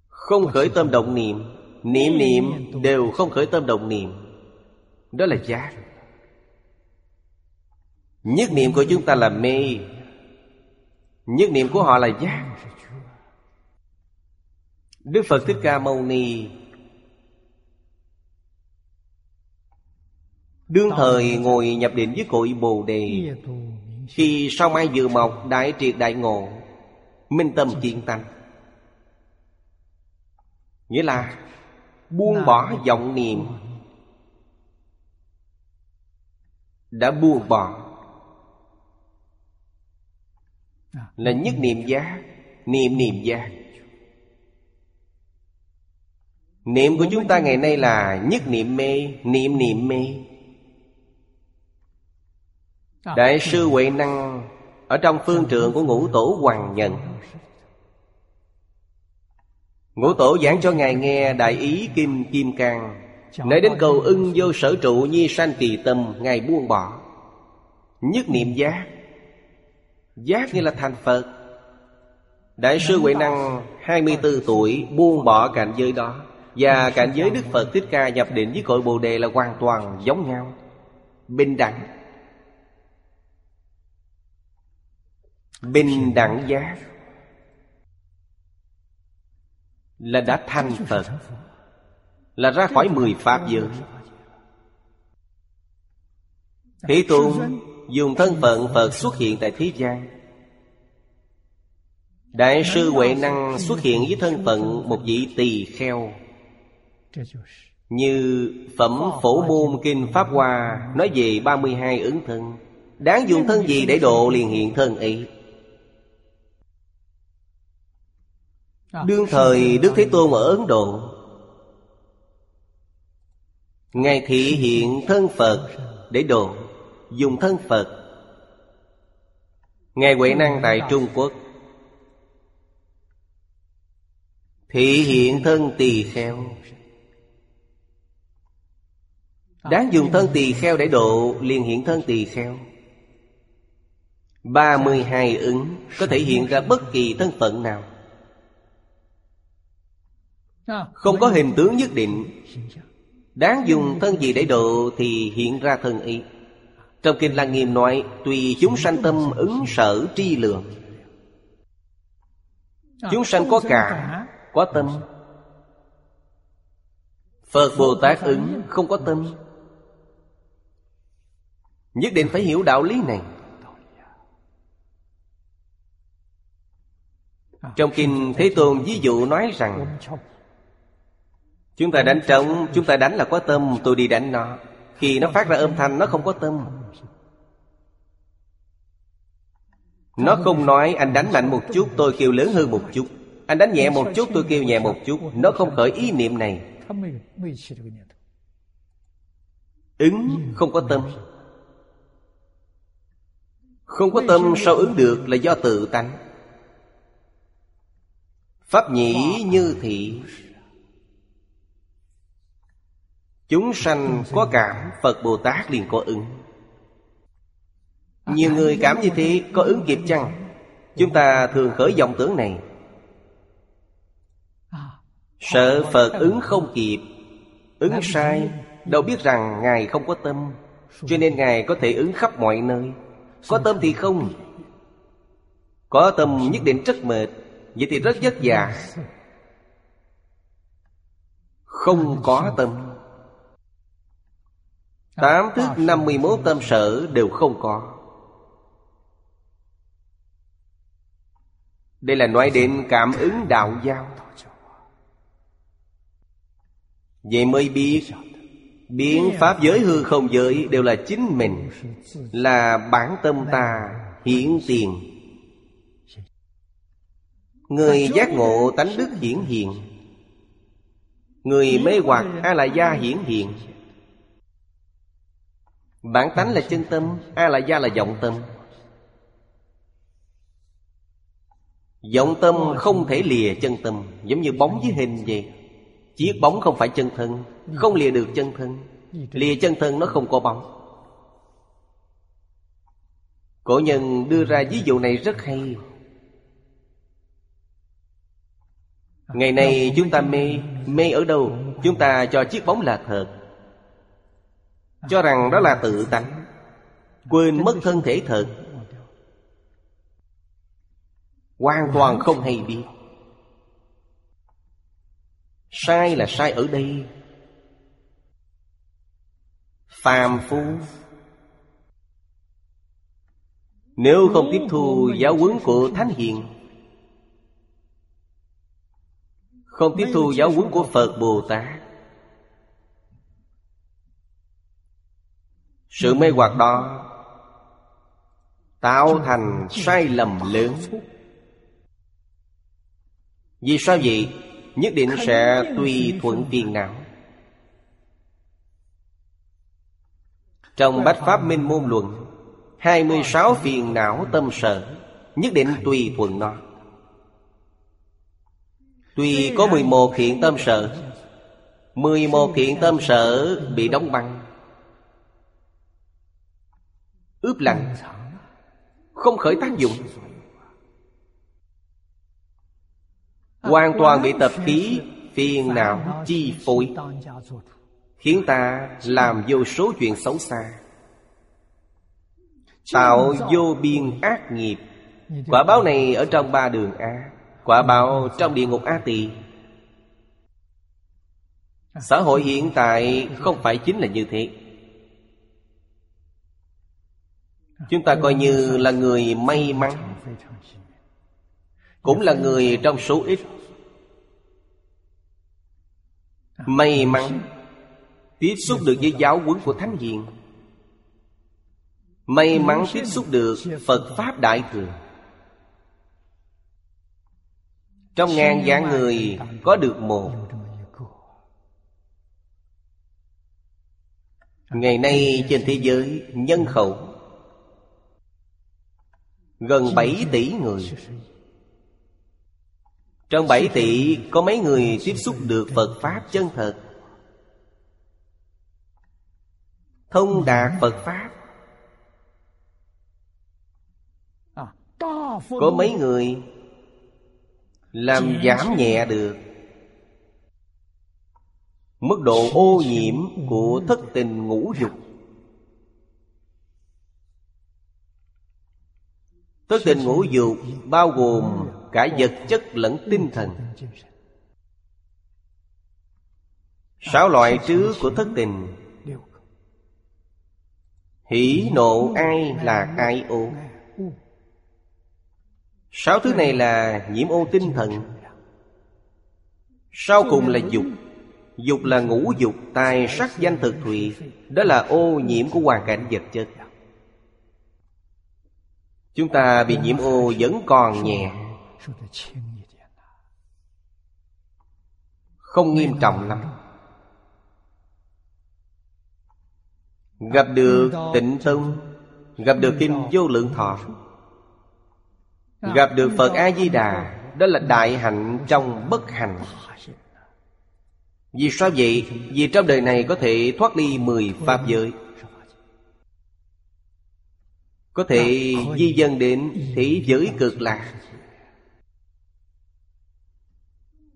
Không khởi tâm động niệm Niệm niệm đều không khởi tâm động niệm. Đó là giác Nhất niệm của chúng ta là mê. Nhất niệm của họ là giác. Đức Phật Thích Ca Mâu Ni. Đương thời ngồi nhập định với cội Bồ Đề, Khi sau mai vừa mọc, đại triệt đại ngộ, Minh tâm kiên tăng Nghĩa là Buông bỏ vọng niệm, Đã buông bỏ Là nhất niệm giác. Niệm niệm giác. Niệm của chúng ta ngày nay là nhất niệm mê Niệm niệm mê. Đại sư Huệ Năng Ở trong phương trượng của ngũ tổ Hoàng Nhân Ngũ tổ giảng cho Ngài nghe Đại ý Kim Kim Cang. Nói đến cầu ưng vô sở trụ Nhi sanh kỳ tâm Ngài buông bỏ. Nhất niệm giác Giác như là thành Phật. Đại sư Huệ Năng 24 tuổi, buông bỏ cảnh giới đó, và cảnh giới Đức Phật Thích Ca nhập định với cội Bồ Đề là hoàn toàn giống nhau. Bình đẳng. Bình đẳng giác. Là đã thành Phật. Là ra khỏi mười Pháp giới. Thế Tôn dùng thân phận Phật xuất hiện tại thế gian. Đại sư Huệ Năng xuất hiện với thân phận một vị tỳ kheo. Như Phẩm Phổ Môn Kinh Pháp Hoa Nói về 32 ứng thân, Đáng dùng thân gì để độ liền hiện thân ấy? Đương thời Đức Thế Tôn ở Ấn Độ, Ngài thị hiện thân Phật để độ. Dùng thân Phật. Ngài Huệ Năng tại Trung Quốc. Thị hiện thân tỳ kheo. Đáng dùng thân tỳ kheo để độ liền hiện thân tỳ kheo. 32 ứng, Có thể hiện ra bất kỳ thân phận nào. Không có hình tướng nhất định. Đáng dùng thân gì để độ Thì hiện ra thân ý. Trong Kinh Lăng Nghiêm nói Tùy chúng sanh tâm ứng sở tri lượng. Chúng sanh có cả Có tâm. Phật Bồ Tát ứng không có tâm. Nhất định phải hiểu đạo lý này. Trong Kinh Thế Tôn ví dụ nói rằng Chúng ta đánh trống Chúng ta đánh là có tâm Tôi đi đánh nó khi nó phát ra âm thanh, Nó không có tâm Nó không nói, anh đánh mạnh một chút, Tôi kêu lớn hơn một chút. Anh đánh nhẹ một chút, tôi kêu nhẹ một chút. Nó không khởi ý niệm này. Ứng không có tâm Không có tâm sao ứng được là do tự tánh. Pháp nhĩ như thị. Chúng sanh có cảm, Phật Bồ Tát liền có ứng. Nhiều người cảm như thế, Có ứng kịp chăng? Chúng ta thường khởi dòng tưởng này. Sợ Phật ứng không kịp, Ứng sai, Đâu biết rằng Ngài không có tâm, Cho nên Ngài có thể ứng khắp mọi nơi. Có tâm thì không? Có tâm nhất định rất mệt, Vậy thì rất vất vả. Không có tâm. Tám thức năm mươi mốt tâm sở đều không có. Đây là nói đến cảm ứng đạo giao. Vậy mới biết, Biến pháp giới hư không giới Đều là chính mình, Là bản tâm ta hiển tiền. Người giác ngộ tánh đức hiển hiện, Người mê hoặc A la gia hiển hiện Bản tánh là chân tâm, A là gia là vọng tâm. Vọng tâm không thể lìa chân tâm, Giống như bóng với hình vậy. Chiếc bóng không phải chân thân, Không lìa được chân thân. Lìa chân thân nó không có bóng. Cổ nhân đưa ra ví dụ này rất hay. Ngày nay chúng ta mê Mê ở đâu? Chúng ta cho chiếc bóng là thật. Cho rằng đó là tự tánh Quên mất thân thể thật. Hoàn toàn không hay biết. Sai là sai ở đây. Phàm phu. Nếu không tiếp thu giáo huấn của Thánh Hiền Không tiếp thu giáo huấn của Phật Bồ Tát Sự mê hoặc đó Tạo thành sai lầm lớn. Vì sao vậy? Nhất định sẽ tùy thuận phiền não. Trong Bách Pháp Minh Môn Luận 26 phiền não tâm sở, Nhất định tùy thuận nó. Tuy có 11 thiện tâm sở 11 thiện tâm sở bị đóng băng. Ướp lạnh Không khởi tác dụng. Hoàn toàn bị tập khí Phiền não chi phối, Khiến ta làm vô số chuyện xấu xa. Tạo vô biên ác nghiệp. Quả báo này ở trong ba đường A, Quả báo trong địa ngục A Tỳ. Xã hội hiện tại không phải chính là như thế. Chúng ta coi như là người may mắn, Cũng là người trong số ít. May mắn, Tiếp xúc được với giáo huấn của Thánh Hiền. May mắn tiếp xúc được Phật Pháp Đại Thừa. Trong ngàn vạn người có được một. Ngày nay trên thế giới, nhân khẩu Gần 7 tỷ người. Trong 7 tỷ có mấy người tiếp xúc được Phật Pháp chân thật. Thông đạt Phật Pháp. Có mấy người Làm giảm nhẹ được. Mức độ ô nhiễm của thất tình ngũ dục Thất tình ngũ dục bao gồm cả vật chất lẫn tinh thần. Sáu loại trước của thất tình. Hỷ, nộ, ai là ai ô? Sáu thứ này là nhiễm ô tinh thần. Sau cùng là dục. Dục là ngũ dục, tài sắc, danh thực, thụy. Đó là ô nhiễm của hoàn cảnh vật chất. Chúng ta bị nhiễm ô vẫn còn nhẹ. Không nghiêm trọng lắm. Gặp được tịnh tông, Gặp được kinh vô lượng thọ, Gặp được Phật A-di-đà, Đó là đại hạnh trong bất hạnh. Vì sao vậy? Vì trong đời này có thể thoát ly mười pháp giới. Có thể di dân đến thế giới cực lạc.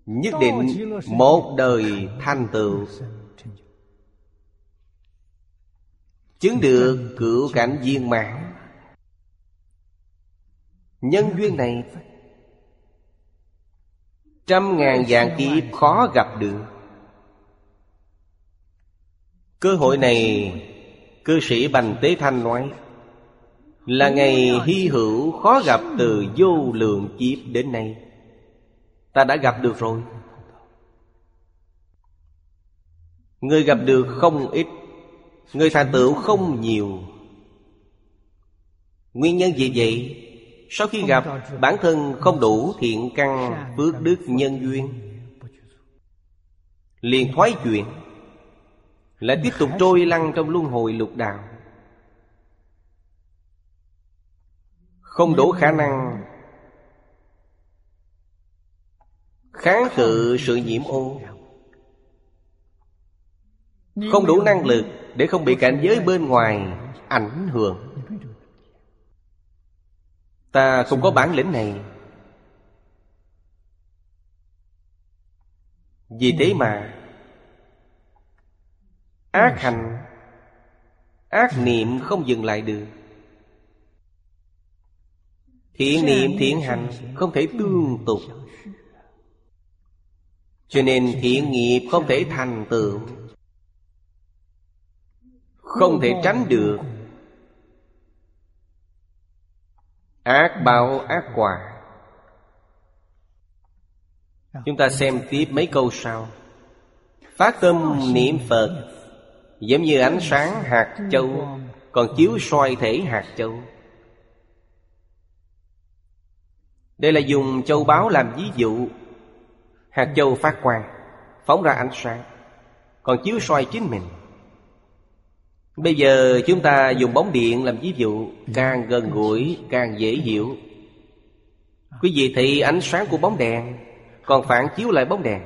Nhất định một đời thành tựu. Chứng được cựu cảnh viên mãn. Nhân duyên này Trăm ngàn vạn kiếp khó gặp được. Cơ hội này Cư sĩ Bành Tế Thanh nói là ngày hy hữu khó gặp từ vô lượng kiếp đến nay. Ta đã gặp được rồi. Người gặp được không ít Người thành tựu không nhiều. Nguyên nhân gì vậy? Sau khi gặp bản thân không đủ thiện căn phước đức nhân duyên. Liền thoái chuyện, Lại tiếp tục trôi lăn trong luân hồi lục đạo. Không đủ khả năng. Kháng cự sự nhiễm ô. Không đủ năng lực Để không bị cảnh giới bên ngoài ảnh hưởng. Ta không có bản lĩnh này. Vì thế mà, Ác hành Ác niệm không dừng lại được. Thiện niệm thiện hành Không thể tương tục. Cho nên thiện nghiệp không thể thành tựu. Không thể tránh được. Ác báo ác quả. Chúng ta xem tiếp mấy câu sau. Phát tâm niệm Phật Giống như ánh sáng hạt châu Còn chiếu soi thể hạt châu Đây là dùng châu báu làm ví dụ. Hạt châu phát quang, Phóng ra ánh sáng, Còn chiếu soi chính mình. Bây giờ chúng ta dùng bóng điện làm ví dụ, Càng gần gũi, càng dễ hiểu. Quý vị thì ánh sáng của bóng đèn, Còn phản chiếu lại bóng đèn.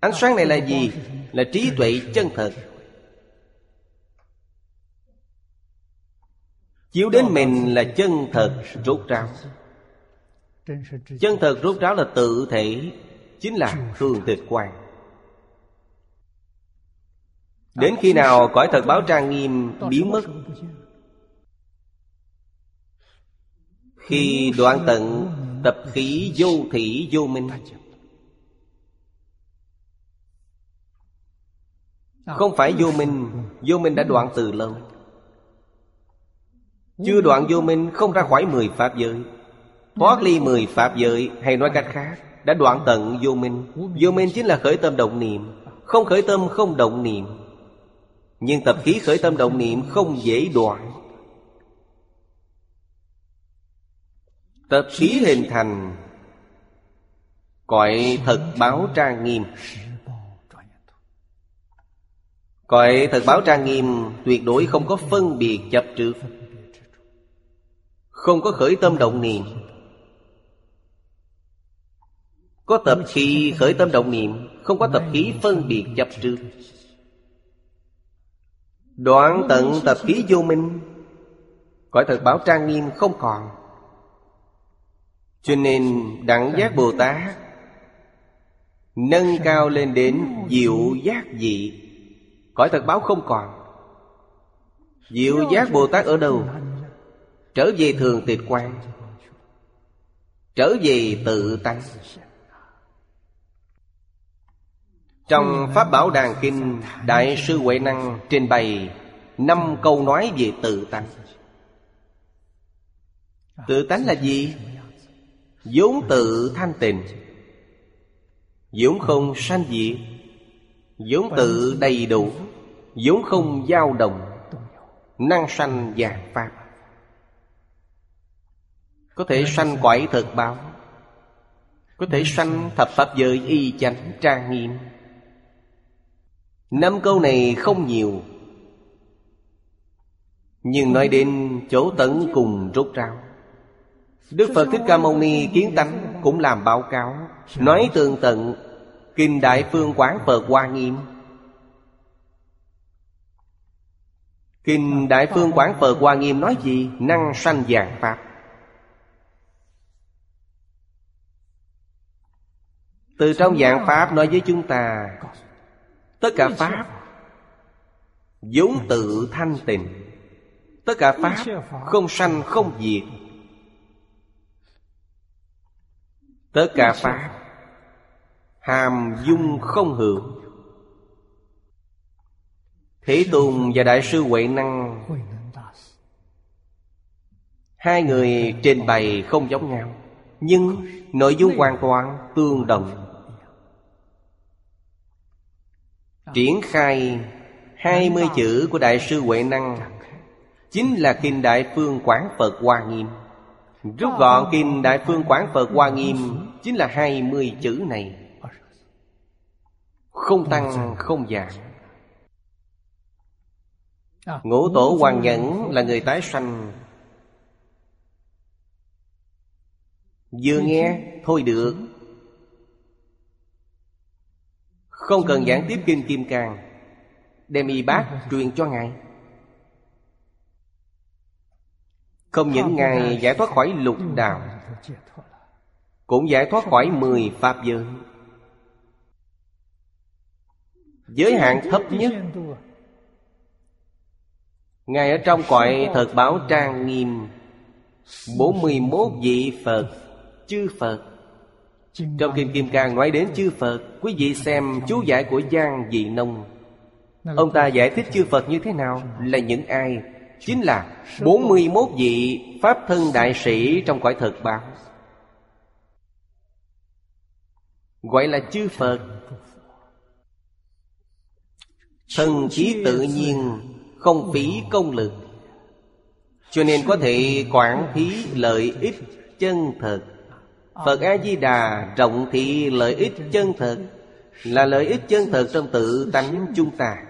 Ánh sáng này là gì? Là trí tuệ chân thật. Chiếu đến mình là chân thật rốt ráo. Chân thật rốt ráo là tự thể Chính là thường tịch quan Đến khi nào cõi thật báo trang nghiêm biến mất? Khi đoạn tận tập khí vô thị vô minh. Không phải vô minh Vô minh đã đoạn từ lâu chưa đoạn vô minh không ra khỏi mười pháp giới. Thoát ly mười pháp giới, Hay nói cách khác, Đã đoạn tận vô minh. Vô minh chính là khởi tâm động niệm. Không khởi tâm không động niệm. Nhưng tập khí khởi tâm động niệm không dễ đoạn. Tập khí hình thành, Cõi thật báo trang nghiêm. Cõi thật báo trang nghiêm Tuyệt đối không có phân biệt chấp trước. Không có khởi tâm động niệm. Có tập khí khởi tâm động niệm, Không có tập khí phân biệt chấp trước. Đoạn tận tập khí vô minh, Cõi thật báo trang nghiêm không còn. Cho nên Đẳng giác Bồ Tát Nâng cao lên đến diệu giác dị, Cõi thật báo không còn. Diệu giác Bồ Tát ở đâu? Trở về thường tịch quan. Trở về tự tánh. Trong Pháp Bảo Đàn Kinh, Đại sư Huệ Năng trình bày Năm câu nói về tự tánh. Tự tánh là gì? vốn tự thanh tịnh. Vốn không sanh diệt vốn tự đầy đủ. Vốn không dao động. Năng sanh vạn pháp có thể sanh quải thực báo có thể sanh thập pháp giới y chánh trang nghiêm? Năm câu này không nhiều. Nhưng nói đến chỗ tận cùng rốt ráo Đức Phật Thích Ca Mâu Ni kiến tánh cũng làm báo cáo Nói tường tận Kinh Đại Phương Quán Phật Hoa Nghiêm. Kinh Đại Phương Quán Phật Hoa Nghiêm nói gì? Năng sanh dạng Pháp Từ trong dạng Pháp nói với chúng ta Tất cả Pháp vốn tự thanh tịnh. Tất cả Pháp không sanh không diệt. Tất cả Pháp Hàm dung không hữu Thế Tùng và Đại sư Huệ Năng Hai người trên bày không giống nhau Nhưng nội dung hoàn toàn tương đồng Triển khai hai mươi chữ của Đại sư Huệ Năng. Chính là Kinh Đại Phương Quán Phật Hoa Nghiêm. Rút gọn Kinh Đại Phương Quán Phật Hoa Nghiêm, Chính là hai mươi chữ này. Không tăng, không giảm. Ngũ tổ hoàng nhẫn là người tái sanh. Vừa nghe, thôi được. Không cần giảng tiếp kinh Kim Cang. Đem y bát truyền cho Ngài. Không những Ngài giải thoát khỏi lục đạo, Cũng giải thoát khỏi mười Pháp giới. Giới hạn thấp nhất. Ngài ở trong cõi thật báo trang nghiêm 41 vị Phật, Chư Phật. Trong Kinh Kim Cang nói đến chư Phật Quý vị xem chú giải của Giang Dị Nông. Ông ta giải thích chư Phật như thế nào Là những ai? Chính là 41 vị Pháp thân đại sĩ trong cõi thật báo. Gọi là chư Phật. Thần khí tự nhiên Không phí công lực. Cho nên có thể quản thí lợi ích chân thật Phật A-di-đà rộng thị lợi ích chân thật Là lợi ích chân thật trong tự tánh chúng ta.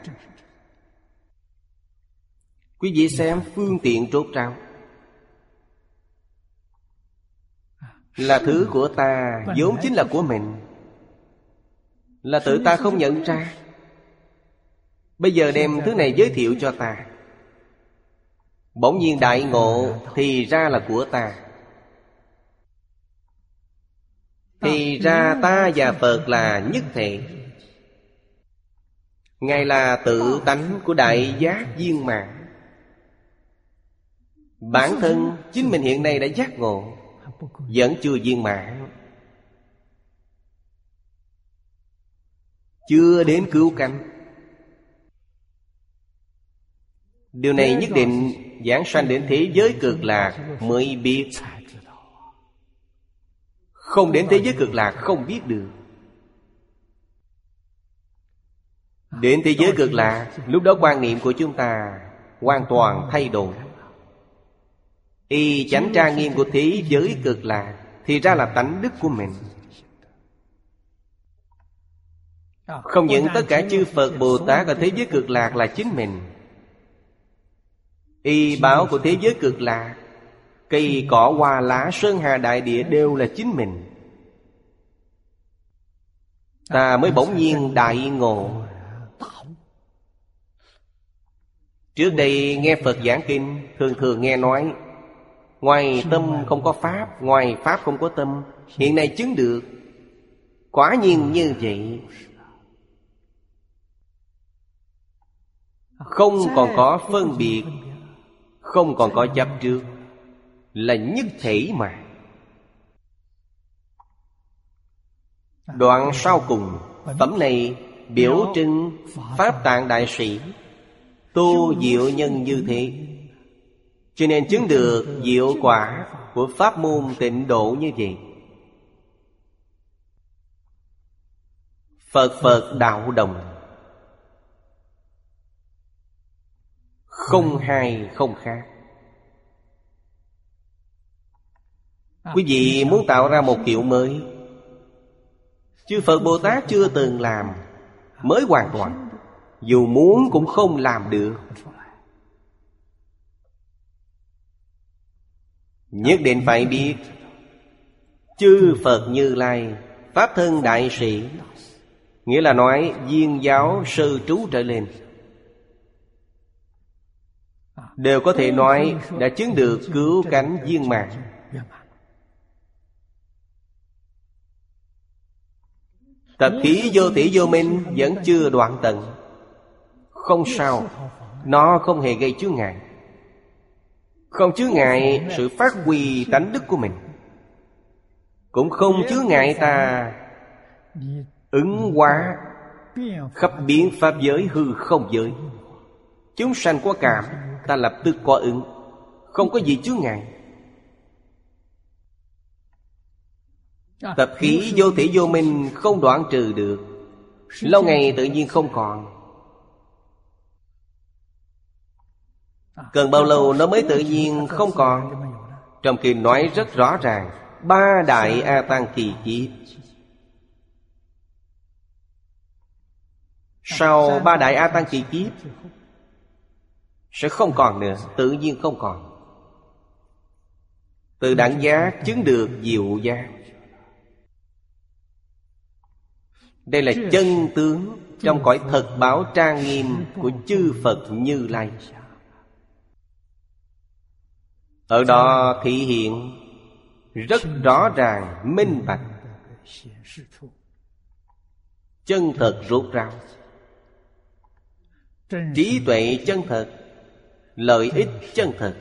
Quý vị xem phương tiện trốt trao Là thứ của ta, vốn chính là của mình. Là tự ta không nhận ra. Bây giờ đem thứ này giới thiệu cho ta. Bỗng nhiên đại ngộ Thì ra là của ta. Thì ra ta và Phật là nhất thể Ngài là tự tánh của đại giác viên mạng Bản thân chính mình hiện nay đã giác ngộ Vẫn chưa viên mãn. Chưa đến cứu cánh. Điều này nhất định giảng sanh đến thế giới cực lạc mới biết Không đến thế giới cực lạc không biết được. Đến thế giới cực lạc Lúc đó quan niệm của chúng ta Hoàn toàn thay đổi. Y chánh trang nghiêm của thế giới cực lạc Thì ra là tánh đức của mình. Không những tất cả chư Phật Bồ Tát ở thế giới cực lạc là chính mình. Y báo của thế giới cực lạc Cây cỏ, hoa, lá, sơn hà, đại địa đều là chính mình. Ta mới bỗng nhiên đại ngộ. Trước đây nghe Phật giảng kinh, Thường thường nghe nói, Ngoài tâm không có Pháp, Ngoài Pháp không có tâm, Hiện nay chứng được. Quả nhiên như vậy. Không còn có phân biệt, Không còn có chấp trước. Là nhất thể mà. Đoạn sau cùng Phẩm này biểu trưng Pháp tạng đại sĩ. Tu diệu nhân như thế. Cho nên chứng được diệu quả Của pháp môn tịnh độ như vậy. Phật Phật đạo đồng. Không. hai không khác Quý vị muốn tạo ra một kiểu mới. Chư Phật Bồ Tát chưa từng làm, Mới hoàn toàn. Dù muốn cũng không làm được. Nhất định phải biết, Chư Phật Như Lai, Pháp thân đại sĩ, Nghĩa là nói viên giáo sư trú trở lên, Đều có thể nói đã chứng được cứu cánh viên mạng Tập khí vô tỷ vô minh Vẫn chưa đoạn tận. Không sao, Nó không hề gây chướng ngại. Không chướng ngại sự phát huy tánh đức của mình. Cũng không chướng ngại ta Ứng hóa Khắp biến pháp giới hư không giới. Chúng sanh có cảm, Ta lập tức có ứng. Không có gì chướng ngại. Tập khí vô thể vô minh không đoạn trừ được. Lâu ngày tự nhiên không còn. Cần bao lâu nó mới tự nhiên không còn? Trong kinh nói rất rõ ràng Ba đại A Tăng kỳ kiếp Sau ba đại A Tăng kỳ kiếp Sẽ không còn nữa Tự nhiên không còn. Từ đẳng giác chứng được diệu giác Đây là chân tướng Trong cõi thật báo trang nghiêm Của chư Phật Như Lai. Ở đó thị hiện Rất rõ ràng minh bạch. Chân thật rốt ráo. Trí tuệ chân thật Lợi ích chân thật.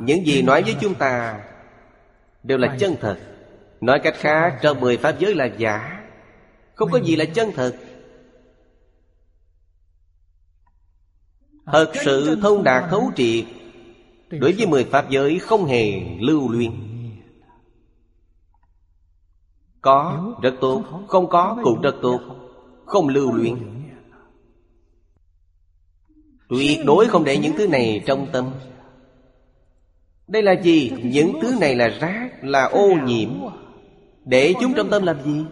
Những gì nói với chúng ta Đều là chân thật Nói cách khác trong mười pháp giới là giả. Không có gì là chân thật. Thật sự thông đạt thấu triệt Đối với mười pháp giới không hề lưu luyến. Có rất tốt. Không có cũng rất tốt. Không lưu luyến. Tuyệt đối không để những thứ này trong tâm. Đây là gì? Những thứ này là rác Là ô nhiễm để chúng trong tâm làm gì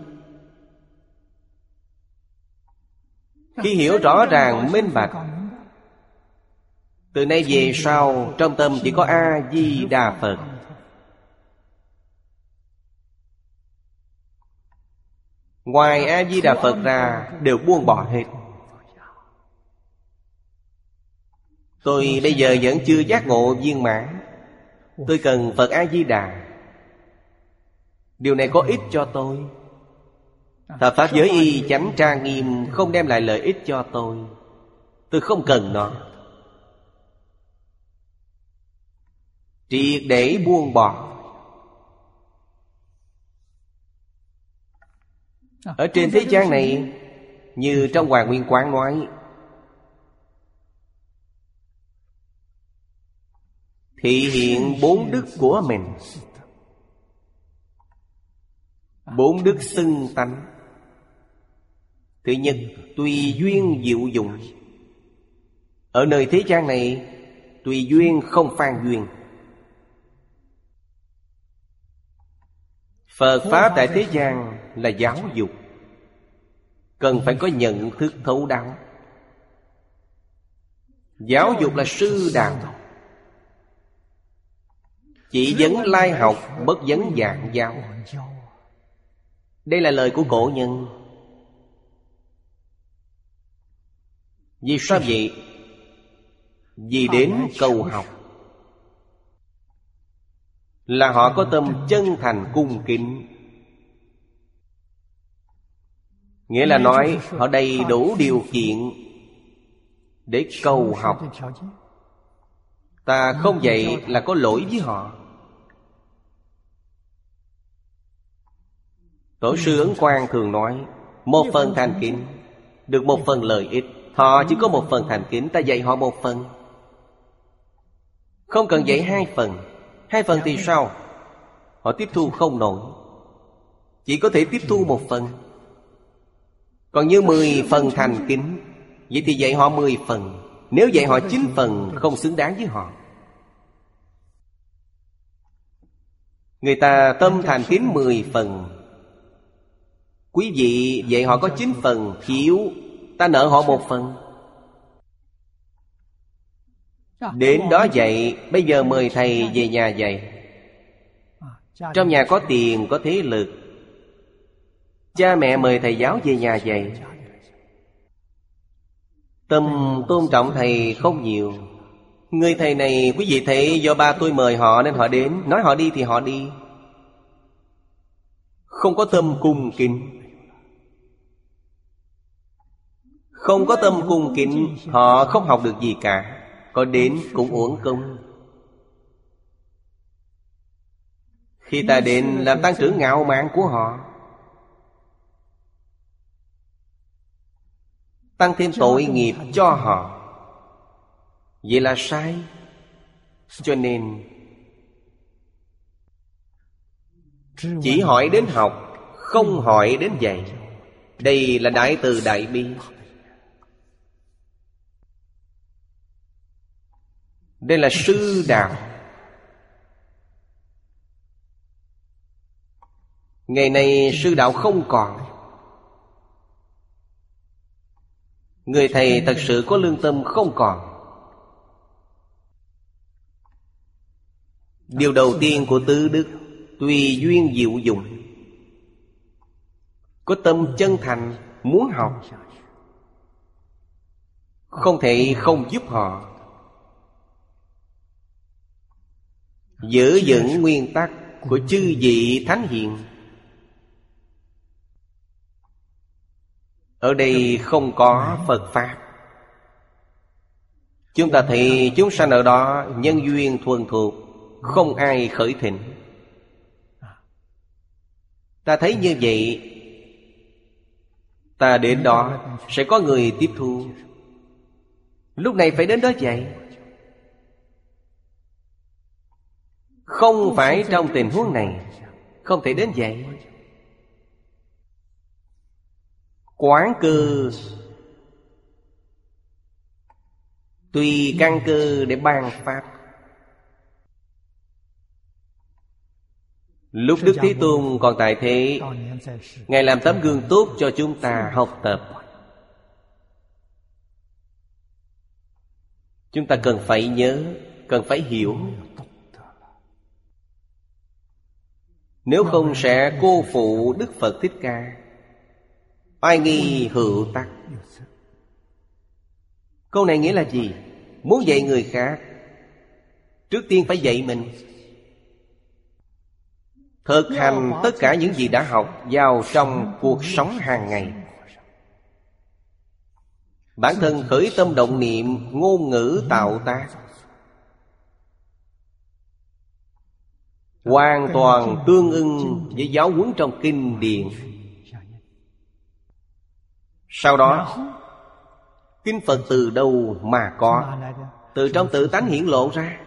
Khi hiểu rõ ràng minh bạch Từ nay về sau Trong tâm chỉ có A-di-đà Phật Ngoài A-di-đà Phật ra Đều buông bỏ hết Tôi bây giờ vẫn chưa giác ngộ viên mãn Tôi cần Phật A-di-đà Điều này có ích cho tôi. Thập Pháp giới y chánh trang nghiêm Không đem lại lợi ích cho tôi. Tôi không cần nó. Triệt để buông bỏ. Ở trên thế gian này Như trong Hoàng Nguyên Quán nói Thị hiện bốn đức của mình Bốn đức xưng tánh. Thứ nhất, Tùy duyên diệu dụng. Ở nơi thế gian này, Tùy duyên không phan duyên. Phật Pháp tại thế gian là giáo dục. Cần phải có nhận thức thấu đáo. Giáo dục là sư đạo Chỉ dẫn lai học, Bất vấn dạng giáo đây là lời của cổ nhân. Vì sao vậy? Vì đến cầu học. Là họ có tâm chân thành cung kính. Nghĩa là nói, họ đầy đủ điều kiện Để cầu học. Ta không dạy là có lỗi với họ. Tổ sư Ấn Quang thường nói Một phần thành kính Được một phần lợi ích. Họ chỉ có một phần thành kính Ta dạy họ một phần. Không cần dạy hai phần. Hai phần thì sao? Họ tiếp thu không nổi. Chỉ có thể tiếp thu một phần. Còn như mười phần thành kính Vậy thì dạy họ mười phần. Nếu dạy họ chín phần Không xứng đáng với họ. Người ta tâm thành kính mười phần Quý vị, vậy họ có chín phần thiếu Ta nợ họ một phần. Đến đó dạy Bây giờ mời thầy về nhà dạy. Trong nhà có tiền, có thế lực. Cha mẹ mời thầy giáo về nhà dạy. Tâm tôn trọng thầy không nhiều. Người thầy này, quý vị thấy do ba tôi mời họ nên họ đến. Nói họ đi thì họ đi. Không có tâm cung kính. Không có tâm cung kính, Họ không học được gì cả, Có đến cũng uổng công. Khi ta đến làm tăng trưởng ngạo mạn của họ, Tăng thêm tội nghiệp cho họ. Vậy là sai. Cho nên, Chỉ hỏi đến học, Không hỏi đến dạy. Đây là đại từ đại bi. Đây là sư đạo Ngày nay sư đạo không còn. Người thầy thật sự có lương tâm không còn. Điều đầu tiên của tứ đức Tùy duyên diệu dụng. Có tâm chân thành, Muốn học. Không thể không giúp họ. Giữ vững nguyên tắc Của chư vị thánh hiền. Ở đây không có Phật Pháp. Chúng ta thấy chúng sanh ở đó Nhân duyên thuần thuộc, Không ai khởi thịnh. Ta thấy như vậy, Ta đến đó Sẽ có người tiếp thu. Lúc này phải đến đó vậy Không phải trong tình huống này. Không thể đến vậy. Quán cư. Tùy căn cơ để ban pháp Lúc Đức Thế Tôn còn tại thế, Ngài làm tấm gương tốt cho chúng ta học tập. Chúng ta cần phải nhớ, Cần phải hiểu Nếu không sẽ cô phụ Đức Phật Thích Ca. Ai nghi hữu tắc. Câu này nghĩa là gì? Muốn dạy người khác, Trước tiên phải dạy mình. Thực hành tất cả những gì đã học Vào trong cuộc sống hàng ngày. Bản thân khởi tâm động niệm Ngôn ngữ tạo tác. Hoàn toàn tương ưng với giáo huấn trong kinh điển. Sau đó Kinh Phật từ đâu mà có? Từ trong tự tánh hiển lộ ra.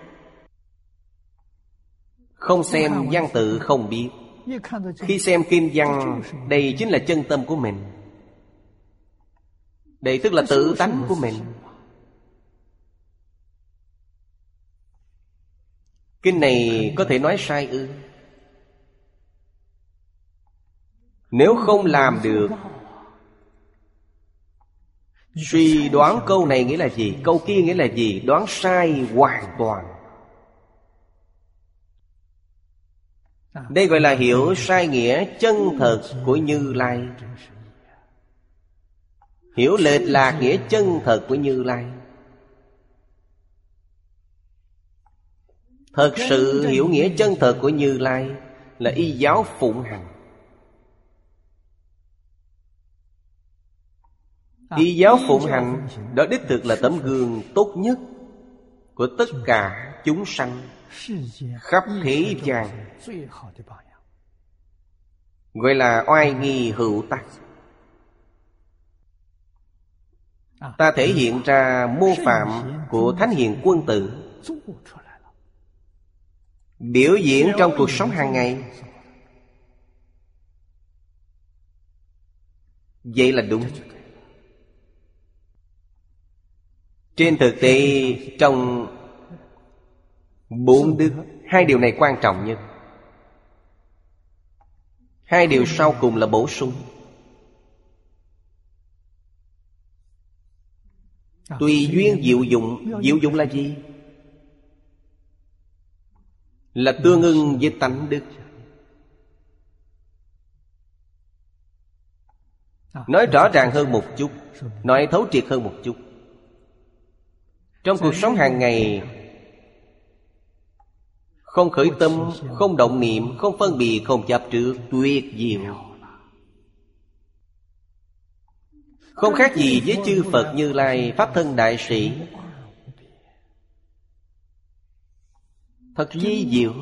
Không xem văn tự không biết. Khi xem kinh văn Đây chính là chân tâm của mình. Đây tức là tự tánh của mình Kinh này có thể nói sai ư? Nếu không làm được, Suy đoán câu này nghĩa là gì? Câu kia nghĩa là gì? Đoán sai hoàn toàn. Đây gọi là hiểu sai nghĩa chân thật của Như Lai. Hiểu lệch lạc nghĩa chân thật của Như Lai. Thật sự hiểu nghĩa chân thật của Như Lai Là y giáo phụng hành. Y giáo phụng hành Đó đích thực là tấm gương tốt nhất Của tất cả chúng sanh Khắp thế gian. Gọi là oai nghi hữu tắc. Ta thể hiện ra mô phạm của Thánh Hiền Quân Tử Biểu diễn trong cuộc sống hàng ngày. Vậy là đúng. Trên thực tế, trong bốn đức, Hai điều này quan trọng nhất. Hai điều sau cùng là bổ sung. Tùy duyên diệu dụng. Diệu dụng là gì? Là tương ưng với tánh đức. Nói rõ ràng hơn một chút Nói thấu triệt hơn một chút. Trong cuộc sống hàng ngày Không khởi tâm, không động niệm, không phân biệt, không chấp trước Tuyệt diệu. Không khác gì với chư Phật Như Lai Pháp thân đại sĩ Thật di diệu.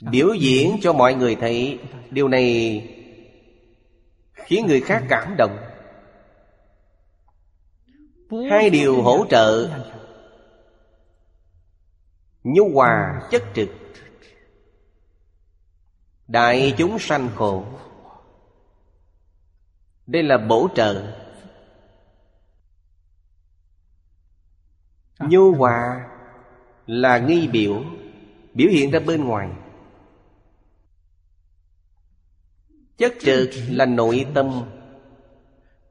Biểu diễn cho mọi người thấy Điều này Khiến người khác cảm động. Hai điều hỗ trợ. Nhu hòa chất trực. Đại chúng sanh khổ. Đây là bổ trợ Nhu hòa là nghi biểu Biểu hiện ra bên ngoài. Chất trực là nội tâm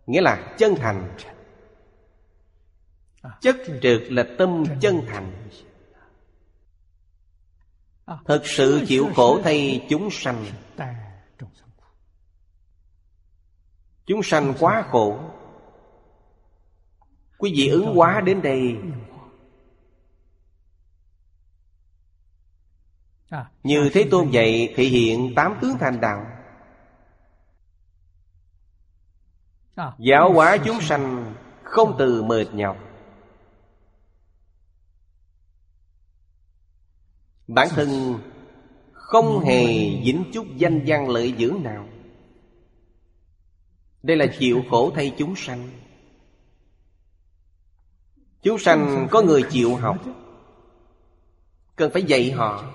Nghĩa là chân thành. Chất trực là tâm chân thành. Thật sự chịu khổ thay chúng sanh. Chúng sanh quá khổ. Quý vị ứng hóa đến đây Như Thế Tôn dạy thể hiện tám tướng thành đạo. Giáo hóa chúng sanh không từ mệt nhọc. Bản thân không hề dính chút danh văn lợi dưỡng nào. Đây là chịu khổ thay chúng sanh. Chúng sanh có người chịu học. Cần phải dạy họ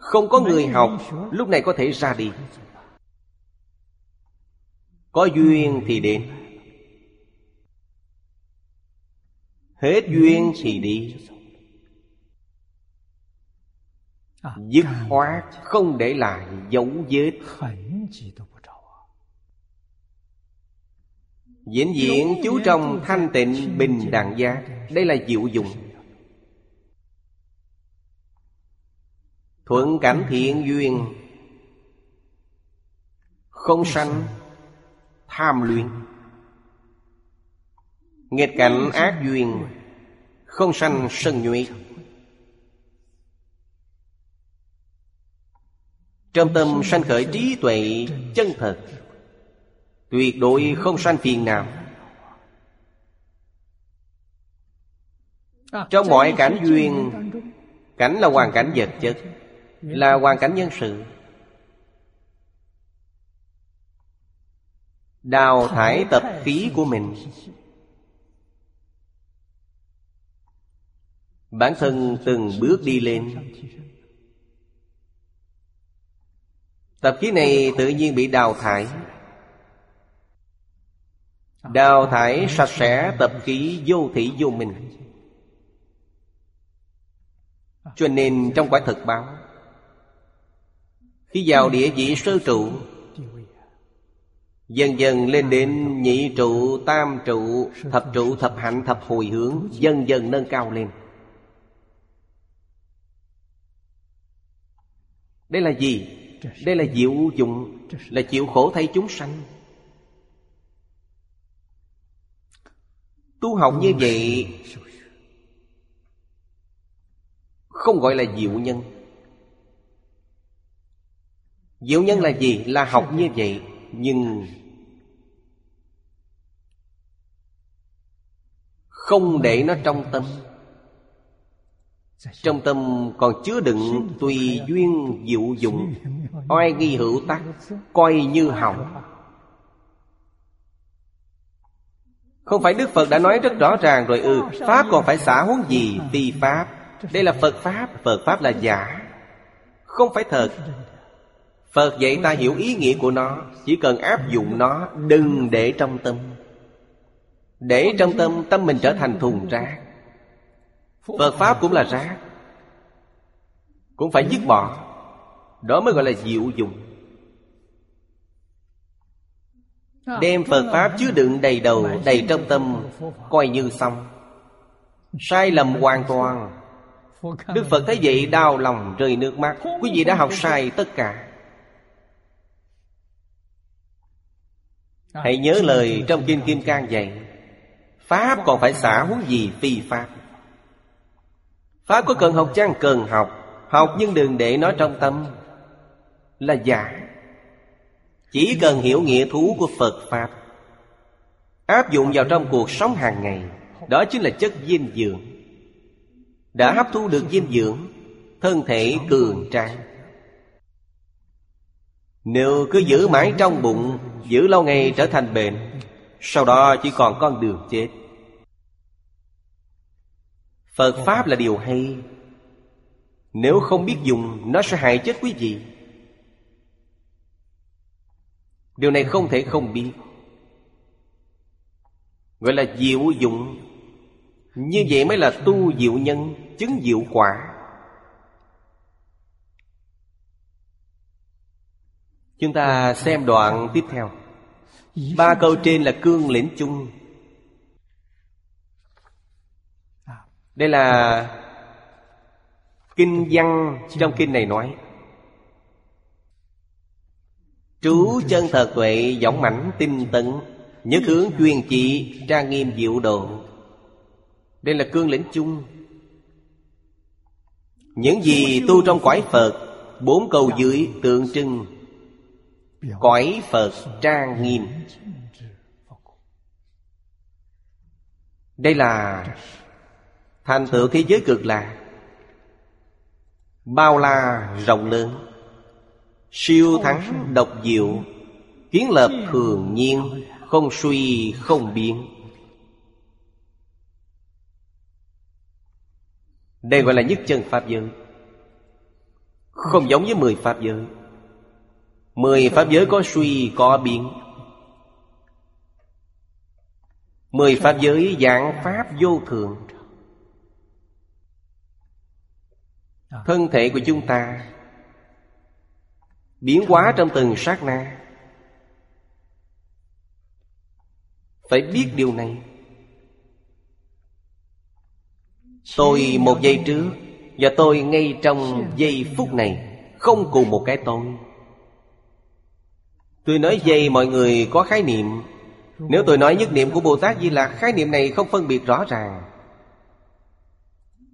Không có người học Lúc này có thể ra đi. Có duyên thì đến. Hết duyên thì đi. Dứt khoát không để lại dấu vết. Diễn diễn chú trong thanh tịnh bình đẳng giác. Đây là diệu dụng Thuận cảnh thiện duyên. Không sanh, tham luyện. Nghịch cảnh ác duyên, Không sanh sân nhuệ. Trong tâm sanh khởi trí tuệ chân thật, Tuyệt đối không sanh phiền nào Trong mọi cảnh duyên, Cảnh là hoàn cảnh vật chất. Là hoàn cảnh nhân sự. Đào thải tập khí của mình. Bản thân từng bước đi lên. Tập khí này tự nhiên bị đào thải. Đào thải sạch sẽ tập khí vô thị vô minh Cho nên trong quả thực báo khi vào địa vị sơ trụ Dần dần lên đến nhị trụ, tam trụ, thập trụ, thập hạnh, thập hồi hướng Dần dần nâng cao lên. Đây là gì? Đây là diệu dụng Là chịu khổ thay chúng sanh. Tu học như vậy Không gọi là diệu nhân. Diệu nhân là gì? Là học như vậy Nhưng Không để nó trong tâm. Trong tâm còn chứa đựng Tùy duyên diệu dụng Oai nghi hữu tác Coi như hỏng. Không phải Đức Phật đã nói rất rõ ràng rồi ư ừ, Pháp còn phải xả huống gì? Phi Pháp. Đây là Phật Pháp Phật Pháp là giả. Không phải thật. Phật dạy ta hiểu ý nghĩa của nó, Chỉ cần áp dụng nó, Đừng để trong tâm. Để trong tâm Tâm mình trở thành thùng rác. Phật Pháp cũng là rác. Cũng phải dứt bỏ. Đó mới gọi là diệu dụng. Đem Phật Pháp chứa đựng đầy đầu, Đầy trong tâm, Coi như xong. Sai lầm hoàn toàn. Đức Phật thấy vậy đau lòng rơi nước mắt. Quý vị đã học sai tất cả. Hãy nhớ lời trong Kinh Kim Cang dạy Pháp còn phải xả huống gì phi Pháp? Pháp có cần học chăng? Cần học. Học nhưng đừng để nó trong tâm. Là giả. Chỉ cần hiểu nghĩa thú của Phật Pháp. Áp dụng vào trong cuộc sống hàng ngày. Đó chính là chất dinh dưỡng. Đã hấp thu được dinh dưỡng Thân thể cường tráng nếu cứ giữ mãi trong bụng, Giữ lâu ngày trở thành bệnh, Sau đó chỉ còn con đường chết. Phật Pháp là điều hay. Nếu không biết dùng, Nó sẽ hại chết quý vị. Điều này không thể không biết. Gọi là diệu dụng. Như vậy mới là tu diệu nhân, Chứng diệu quả. Chúng ta xem đoạn tiếp theo. Ba câu trên là cương lĩnh chung. Đây là Kinh văn trong kinh này nói, Trú chân thật tuệ dõng mãnh tinh tấn, Nhất hướng chuyên trị trang nghiêm diệu độ. Đây là cương lĩnh chung. Những gì tu trong quái Phật, Bốn câu dưới tượng trưng. Cõi Phật trang nghiêm. Đây là Thành tựu thế giới cực lạc. Bao la rộng lớn, Siêu thắng độc diệu, Kiến lập thường nhiên, Không suy, không biến. Đây gọi là nhất chân Pháp giới. Không giống với mười Pháp giới. Mười Pháp giới có suy, có biến. Mười Pháp giới dạng Pháp vô thường. Thân thể của chúng ta Biến hóa trong từng sát na. Phải biết điều này. Tôi một giây trước Và tôi ngay trong giây phút này, Không cùng một cái tôi. Tôi nói dây mọi người có khái niệm. Nếu tôi nói nhất niệm của Bồ Tát Di Lạc Khái niệm này không phân biệt rõ ràng.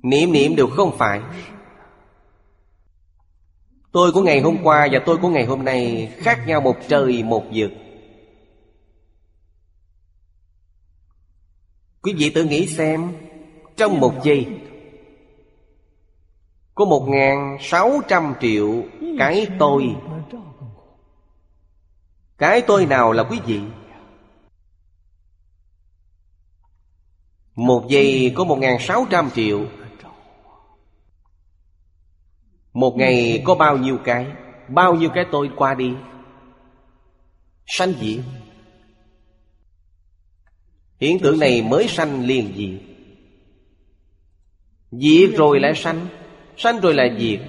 Niệm niệm đều không phải. Tôi của ngày hôm qua và tôi của ngày hôm nay Khác nhau một trời, một vực. Quý vị tự nghĩ xem, Trong một giây, Có một ngàn sáu trăm triệu cái tôi cái tôi nào là quý vị? Một giây có một ngàn sáu trăm triệu. Một ngày có bao nhiêu cái? Bao nhiêu cái tôi qua đi? Sanh diệt Hiện tượng này mới sanh liền diệt. Diệt rồi lại sanh. Sanh rồi lại diệt.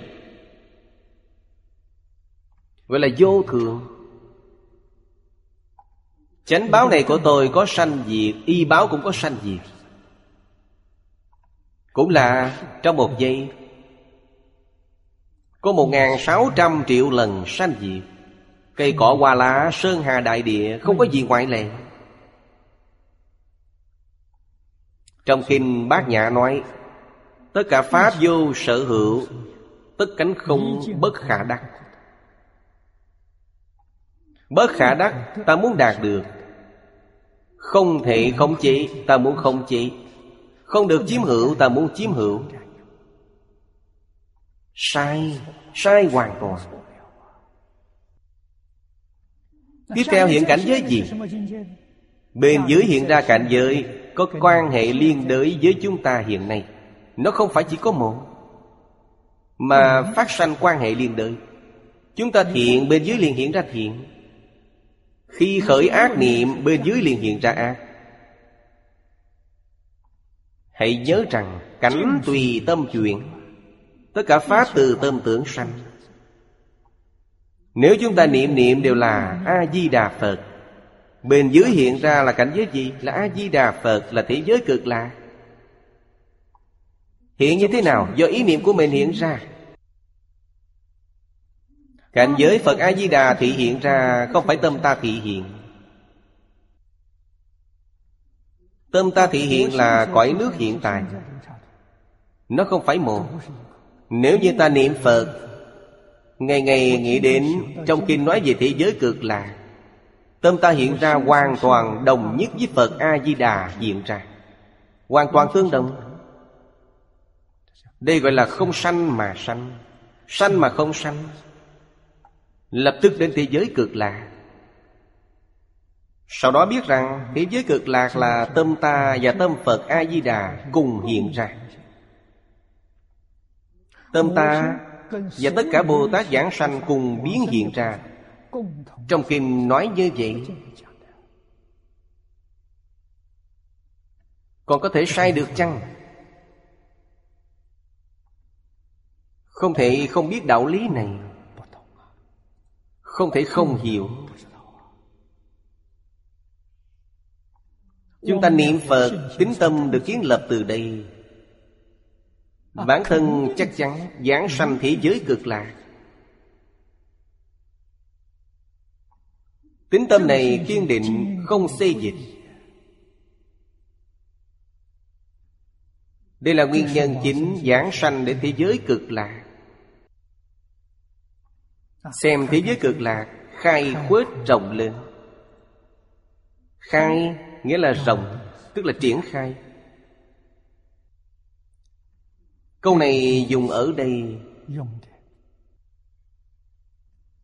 Gọi là vô thường. Chánh báo này của tôi có sanh diệt, Y báo cũng có sanh diệt. Cũng là trong một giây, Có một ngàn sáu trăm triệu lần sanh diệt. Cây cỏ hoa lá, sơn hà đại địa, Không có gì ngoại lệ. Trong kinh bát nhã nói, Tất cả pháp vô sở hữu, Tất cánh không bất khả đắc. Bất khả đắc, ta muốn đạt được. Không thể khống chế ta muốn khống chế. Không được chiếm hữu ta muốn chiếm hữu. Sai Sai hoàn toàn. Tiếp theo hiện cảnh giới gì? Bên dưới hiện ra cảnh giới Có quan hệ liên đới với chúng ta hiện nay. Nó không phải chỉ có một Mà phát sanh quan hệ liên đới. Chúng ta thiện bên dưới liền hiện ra thiện khi khởi ác niệm, bên dưới liền hiện ra ác Hãy nhớ rằng cảnh tùy tâm chuyển, Tất cả pháp từ tâm tưởng sanh Nếu chúng ta niệm niệm đều là A-di-đà Phật, Bên dưới hiện ra là cảnh giới gì? Là A-di-đà Phật, Là thế giới cực lạc Hiện như thế nào? Do ý niệm của mình hiện ra Cảnh giới Phật A-di-đà thị hiện ra Không phải tâm ta thị hiện. Tâm ta thị hiện là cõi nước hiện tại. Nó không phải một. Nếu như ta niệm Phật, Ngày ngày nghĩ đến Trong kinh nói về thế giới cực lạc, Tâm ta hiện ra hoàn toàn đồng nhất với Phật A-di-đà hiện ra. Hoàn toàn tương đồng. Đây gọi là không sanh mà sanh. Sanh mà không sanh. Lập tức đến thế giới cực lạc. Sau đó biết rằng thế giới cực lạc là tâm ta và tâm Phật A-di-đà cùng hiện ra. Tâm ta và tất cả Bồ Tát giảng sanh cùng biến hiện ra. Trong kinh nói như vậy, Còn có thể sai được chăng? Không thể không biết đạo lý này. Không thể không hiểu. Chúng ta niệm Phật Tính tâm được kiến lập từ đây. Bản thân chắc chắn giảng sanh thế giới cực lạc. Tính tâm này kiên định không xê dịch. Đây là nguyên nhân chính giảng sanh để thế giới cực lạc Xem thế giới cực lạc, khai khuếch rộng lên. Khai nghĩa là rộng, Tức là triển khai. Câu này dùng ở đây.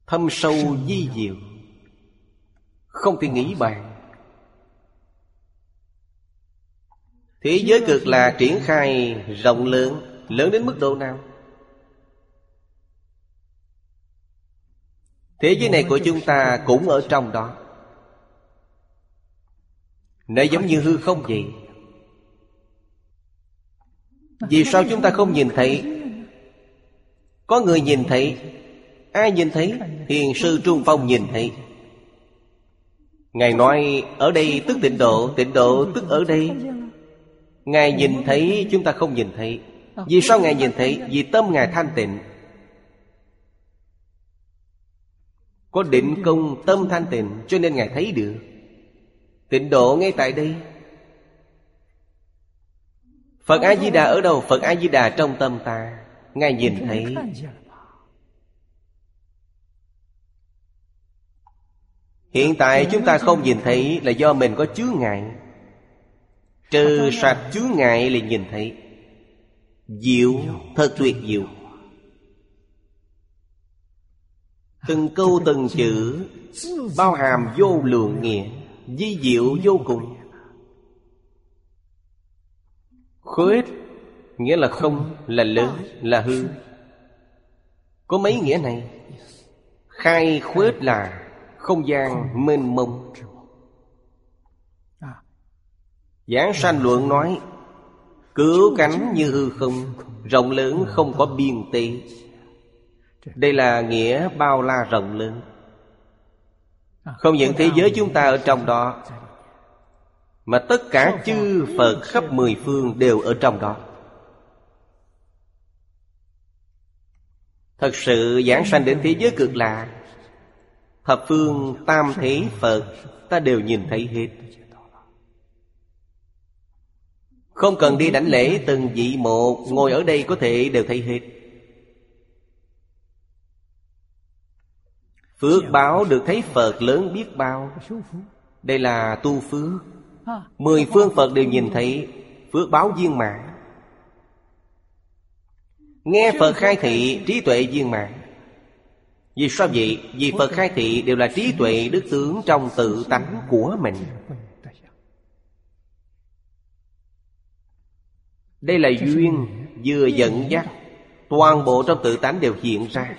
Thâm sâu di diệu. Không thể nghĩ bàn. Thế giới cực là triển khai rộng lớn Lớn đến mức độ nào? Thế giới này của chúng ta cũng ở trong đó. Nó giống như hư không vậy. Vì sao chúng ta không nhìn thấy? Có người nhìn thấy. Ai nhìn thấy? Thiền sư Trung Phong nhìn thấy. Ngài nói, Ở đây tức tịnh độ Tịnh độ tức ở đây. Ngài nhìn thấy, chúng ta không nhìn thấy. Vì sao Ngài nhìn thấy? Vì tâm Ngài thanh tịnh. Có định công tâm thanh tịnh Cho nên Ngài thấy được. Tịnh độ ngay tại đây. Phật A-di-đà ở đâu? Phật A-di-đà trong tâm ta. Ngài nhìn thấy. Hiện tại chúng ta không nhìn thấy Là do mình có chướng ngại. Trừ sạch chướng ngại là nhìn thấy. Diệu. Thật tuyệt diệu Từng câu từng chữ Bao hàm vô lượng nghĩa Di diệu vô cùng. Khuyết Nghĩa là không, là lớn, là hư. Có mấy nghĩa này? Khai khuyết là Không gian mênh mông. Giảng sanh luận nói Cứu cánh như hư không Rộng lớn không có biên tê đây là nghĩa bao la rộng lớn. Không những thế giới chúng ta ở trong đó, Mà tất cả chư Phật khắp mười phương đều ở trong đó. Thật sự giảng sanh đến thế giới cực lạ, Thập phương tam thế Phật, Ta đều nhìn thấy hết. Không cần đi đảnh lễ từng vị một, Ngồi ở đây có thể đều thấy hết. Phước báo được thấy Phật lớn biết bao. Đây là tu phước. Mười phương Phật đều nhìn thấy, Phước báo viên mãn. Nghe Phật khai thị, trí tuệ viên mãn. Vì sao vậy? Vì Phật khai thị đều là trí tuệ đức tướng trong tự tánh của mình. Đây là duyên vừa dẫn dắt. Toàn bộ trong tự tánh đều hiện ra.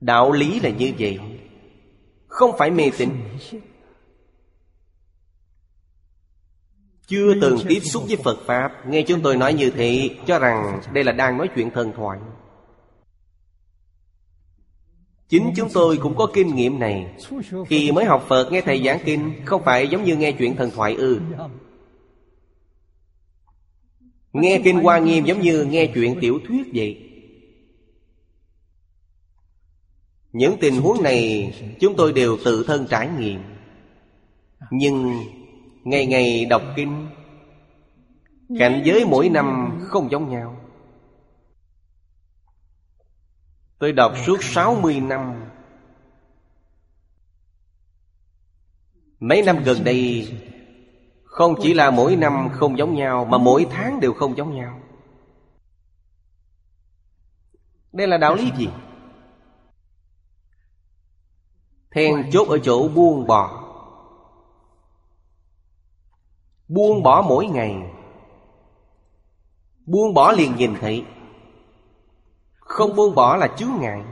Đạo lý là như vậy. Không phải mê tín. Chưa từng tiếp xúc với Phật Pháp. Nghe chúng tôi nói như thế, Cho rằng đây là đang nói chuyện thần thoại. Chính chúng tôi cũng có kinh nghiệm này. Khi mới học Phật, nghe Thầy giảng kinh, Không phải giống như nghe chuyện thần thoại ư. Nghe kinh Hoa Nghiêm giống như nghe chuyện tiểu thuyết vậy. Những tình huống này chúng tôi đều tự thân trải nghiệm. Nhưng ngày ngày đọc kinh, Cảnh giới mỗi năm không giống nhau. Tôi đọc suốt 60 năm. Mấy năm gần đây, Không chỉ là mỗi năm không giống nhau, Mà mỗi tháng đều không giống nhau. Đây là đạo lý gì? Then chốt ở chỗ buông bỏ Buông bỏ mỗi ngày. Buông bỏ liền nhìn thấy. Không buông bỏ là chướng ngại.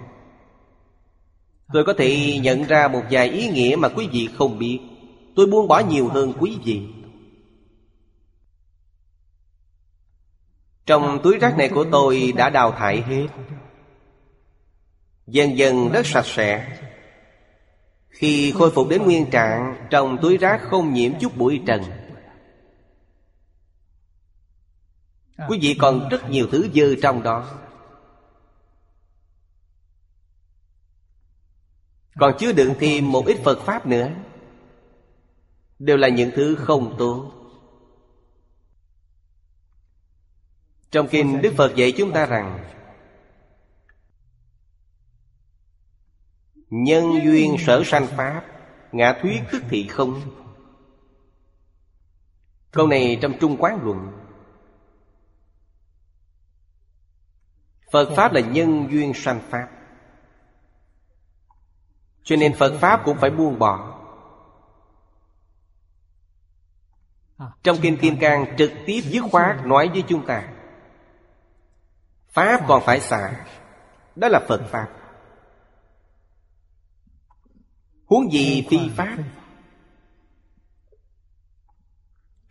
Tôi có thể nhận ra một vài ý nghĩa mà quý vị không biết. Tôi buông bỏ nhiều hơn quý vị. Trong túi rác này của tôi đã đào thải hết. Dần dần rất sạch sẽ khi khôi phục đến nguyên trạng, Trong túi rác không nhiễm chút bụi trần. Quý vị còn rất nhiều thứ dơ trong đó. Còn chứa đựng thêm một ít Phật Pháp nữa. Đều là những thứ không tốt Trong kinh Đức Phật dạy chúng ta rằng Nhân duyên sở sanh Pháp, Ngã thuyết tức thị không. Câu này trong Trung Quán Luận. Phật Pháp là nhân duyên sanh Pháp. Cho nên Phật Pháp cũng phải buông bỏ. Trong Kinh Kim Cang trực tiếp dứt khoát nói với chúng ta, Pháp còn phải xả. Đó là Phật Pháp. Huống gì phi Pháp?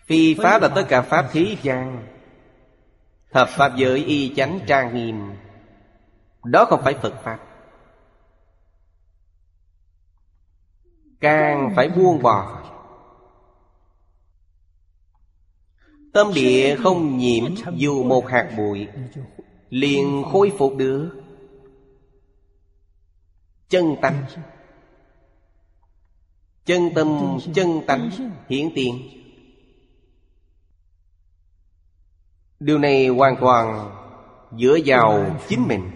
Phi Pháp là tất cả Pháp thế gian Thập Pháp giới y chánh trang nghiêm. Đó không phải Phật Pháp. Càng phải buông bỏ. Tâm địa không nhiễm dù một hạt bụi. Liền khôi phục được. Chân tánh Chân tâm chân tánh hiển tiền. Điều này hoàn toàn dựa vào chính mình.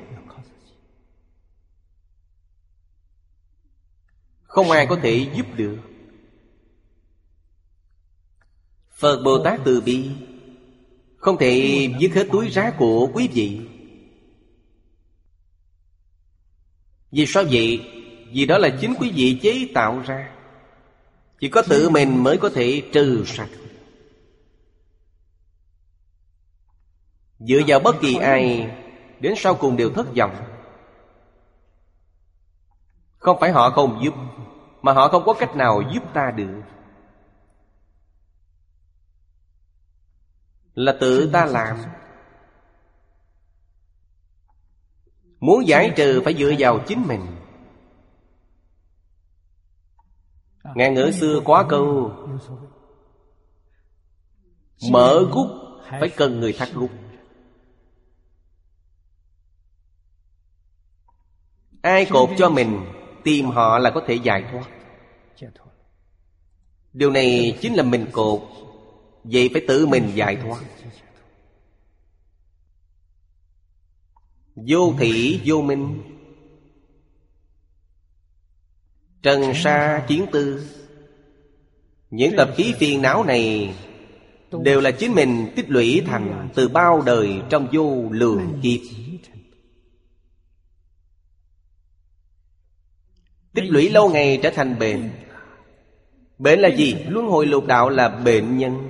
Không ai có thể giúp được. Phật Bồ Tát từ bi Không thể dứt hết túi rác của quý vị. Vì sao vậy? Vì đó là chính quý vị chế tạo ra chỉ có tự mình mới có thể trừ sạch. Dựa vào bất kỳ ai, Đến sau cùng đều thất vọng. Không phải họ không giúp, Mà họ không có cách nào giúp ta được. Là tự ta làm. Muốn giải trừ phải dựa vào chính mình. Ngạn ngữ xưa quá câu Mở gút, phải cần người thắt gút. Ai cột cho mình, Tìm họ là có thể giải thoát. Điều này chính là mình cột, Vậy phải tự mình giải thoát. Vô thị vô minh. Trần sa chiến tư. Những tập khí phiền não này Đều là chính mình tích lũy thành Từ bao đời trong vô lượng kiếp. Tích lũy lâu ngày trở thành bệnh Bệnh là gì? Luân hồi lục đạo là bệnh nhân.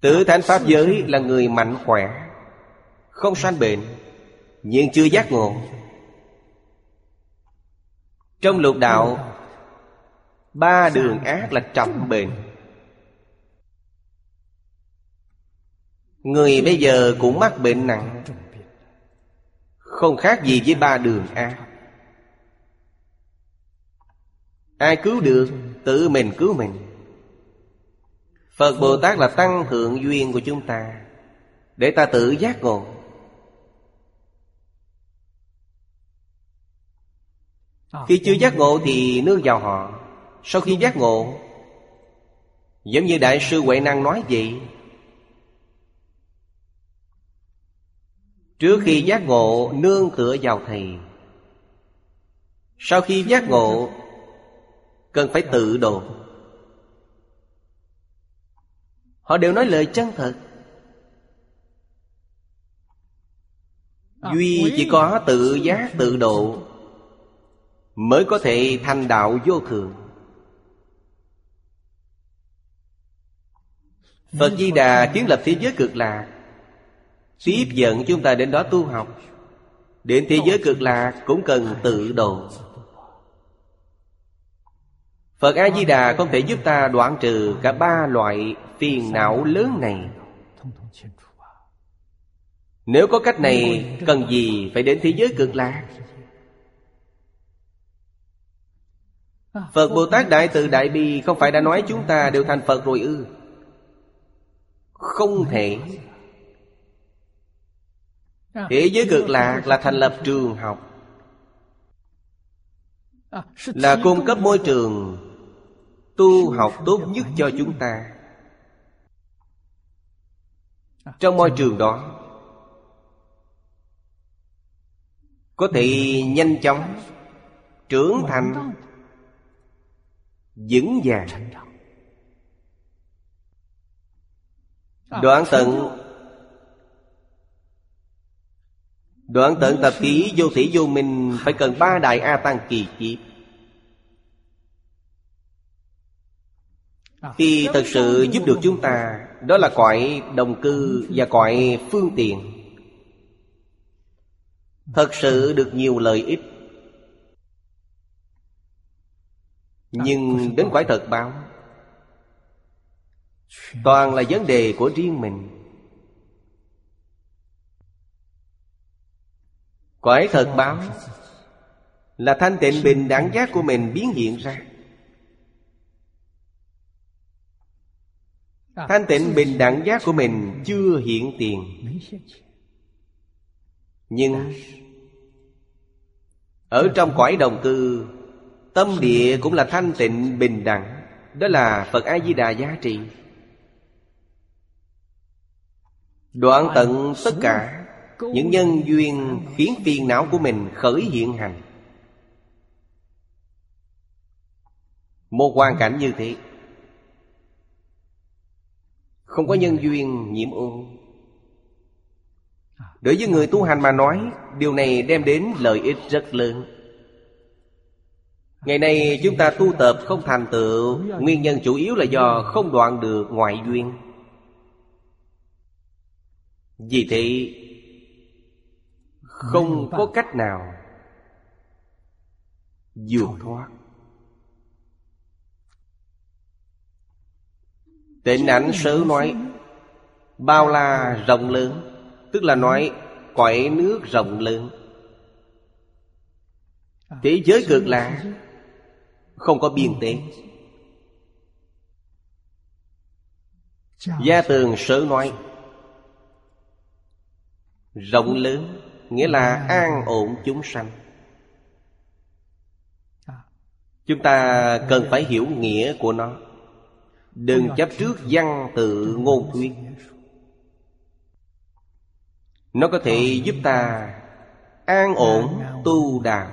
Tự thánh Pháp giới là người mạnh khỏe Không sanh bệnh nhưng chưa giác ngộ. Trong lục đạo, Ba đường ác là trọng bệnh Người bây giờ cũng mắc bệnh nặng, Không khác gì với ba đường ác. Ai cứu được, Tự mình cứu mình. Phật Bồ Tát là tăng thượng duyên của chúng ta, Để ta tự giác ngộ. Khi chưa giác ngộ thì nương vào họ. Sau khi giác ngộ Giống như Đại sư Huệ Năng nói vậy Trước khi giác ngộ nương tựa vào Thầy. Sau khi giác ngộ Cần phải tự độ. Họ đều nói lời chân thật. Duy chỉ có tự giác tự độ Mới có thể thành đạo vô thường. Phật Di Đà kiến lập thế giới cực lạc. Tiếp dẫn chúng ta đến đó tu học. Đến thế giới cực lạc cũng cần tự độ. Phật A-di-đà không thể giúp ta đoạn trừ cả ba loại phiền não lớn này. Nếu có cách này, cần gì phải đến thế giới cực lạc? Phật Bồ Tát Đại Từ Đại Bi Không phải đã nói chúng ta đều thành Phật rồi ư? Không thể. Thế giới cực lạc là thành lập trường học. Là cung cấp môi trường Tu học tốt nhất cho chúng ta. Trong môi trường đó Có thể nhanh chóng Trưởng thành vững vàng. Đoạn tận đoạn tận tập ký vô thủy vô minh phải cần ba đại a tăng kỳ kiếp. Khi thật sự giúp được chúng ta đó là cõi đồng cư và cõi phương tiện. Thật sự được nhiều lợi ích Nhưng đến quái thật báo Toàn là vấn đề của riêng mình. Quái thật báo Là thanh tịnh bình đẳng giác của mình biến hiện ra. Thanh tịnh bình đẳng giác của mình chưa hiện tiền. Nhưng Ở trong cõi đồng cư Tâm địa cũng là thanh tịnh, bình đẳng. Đó là Phật A-di-đà giá trị. Đoạn tận tất cả Những nhân duyên khiến phiền não của mình khởi hiện hành. Một hoàn cảnh như thế, Không có nhân duyên nhiễm ô. Đối với người tu hành mà nói, Điều này đem đến lợi ích rất lớn. Ngày nay chúng ta tu tập không thành tựu, Nguyên nhân chủ yếu là do không đoạn được ngoại duyên. Vì thế, Không có cách nào vượt thoát. Tịnh ảnh sớ nói, Bao la rộng lớn, Tức là nói quậy nước rộng lớn. Thế giới cực lạc không có biên tế. Gia tường sở nói Rộng lớn Nghĩa là an ổn chúng sanh. Chúng ta cần phải hiểu nghĩa của nó. Đừng chấp trước văn tự ngôn thuyết. Nó có thể giúp ta an ổn tu đạo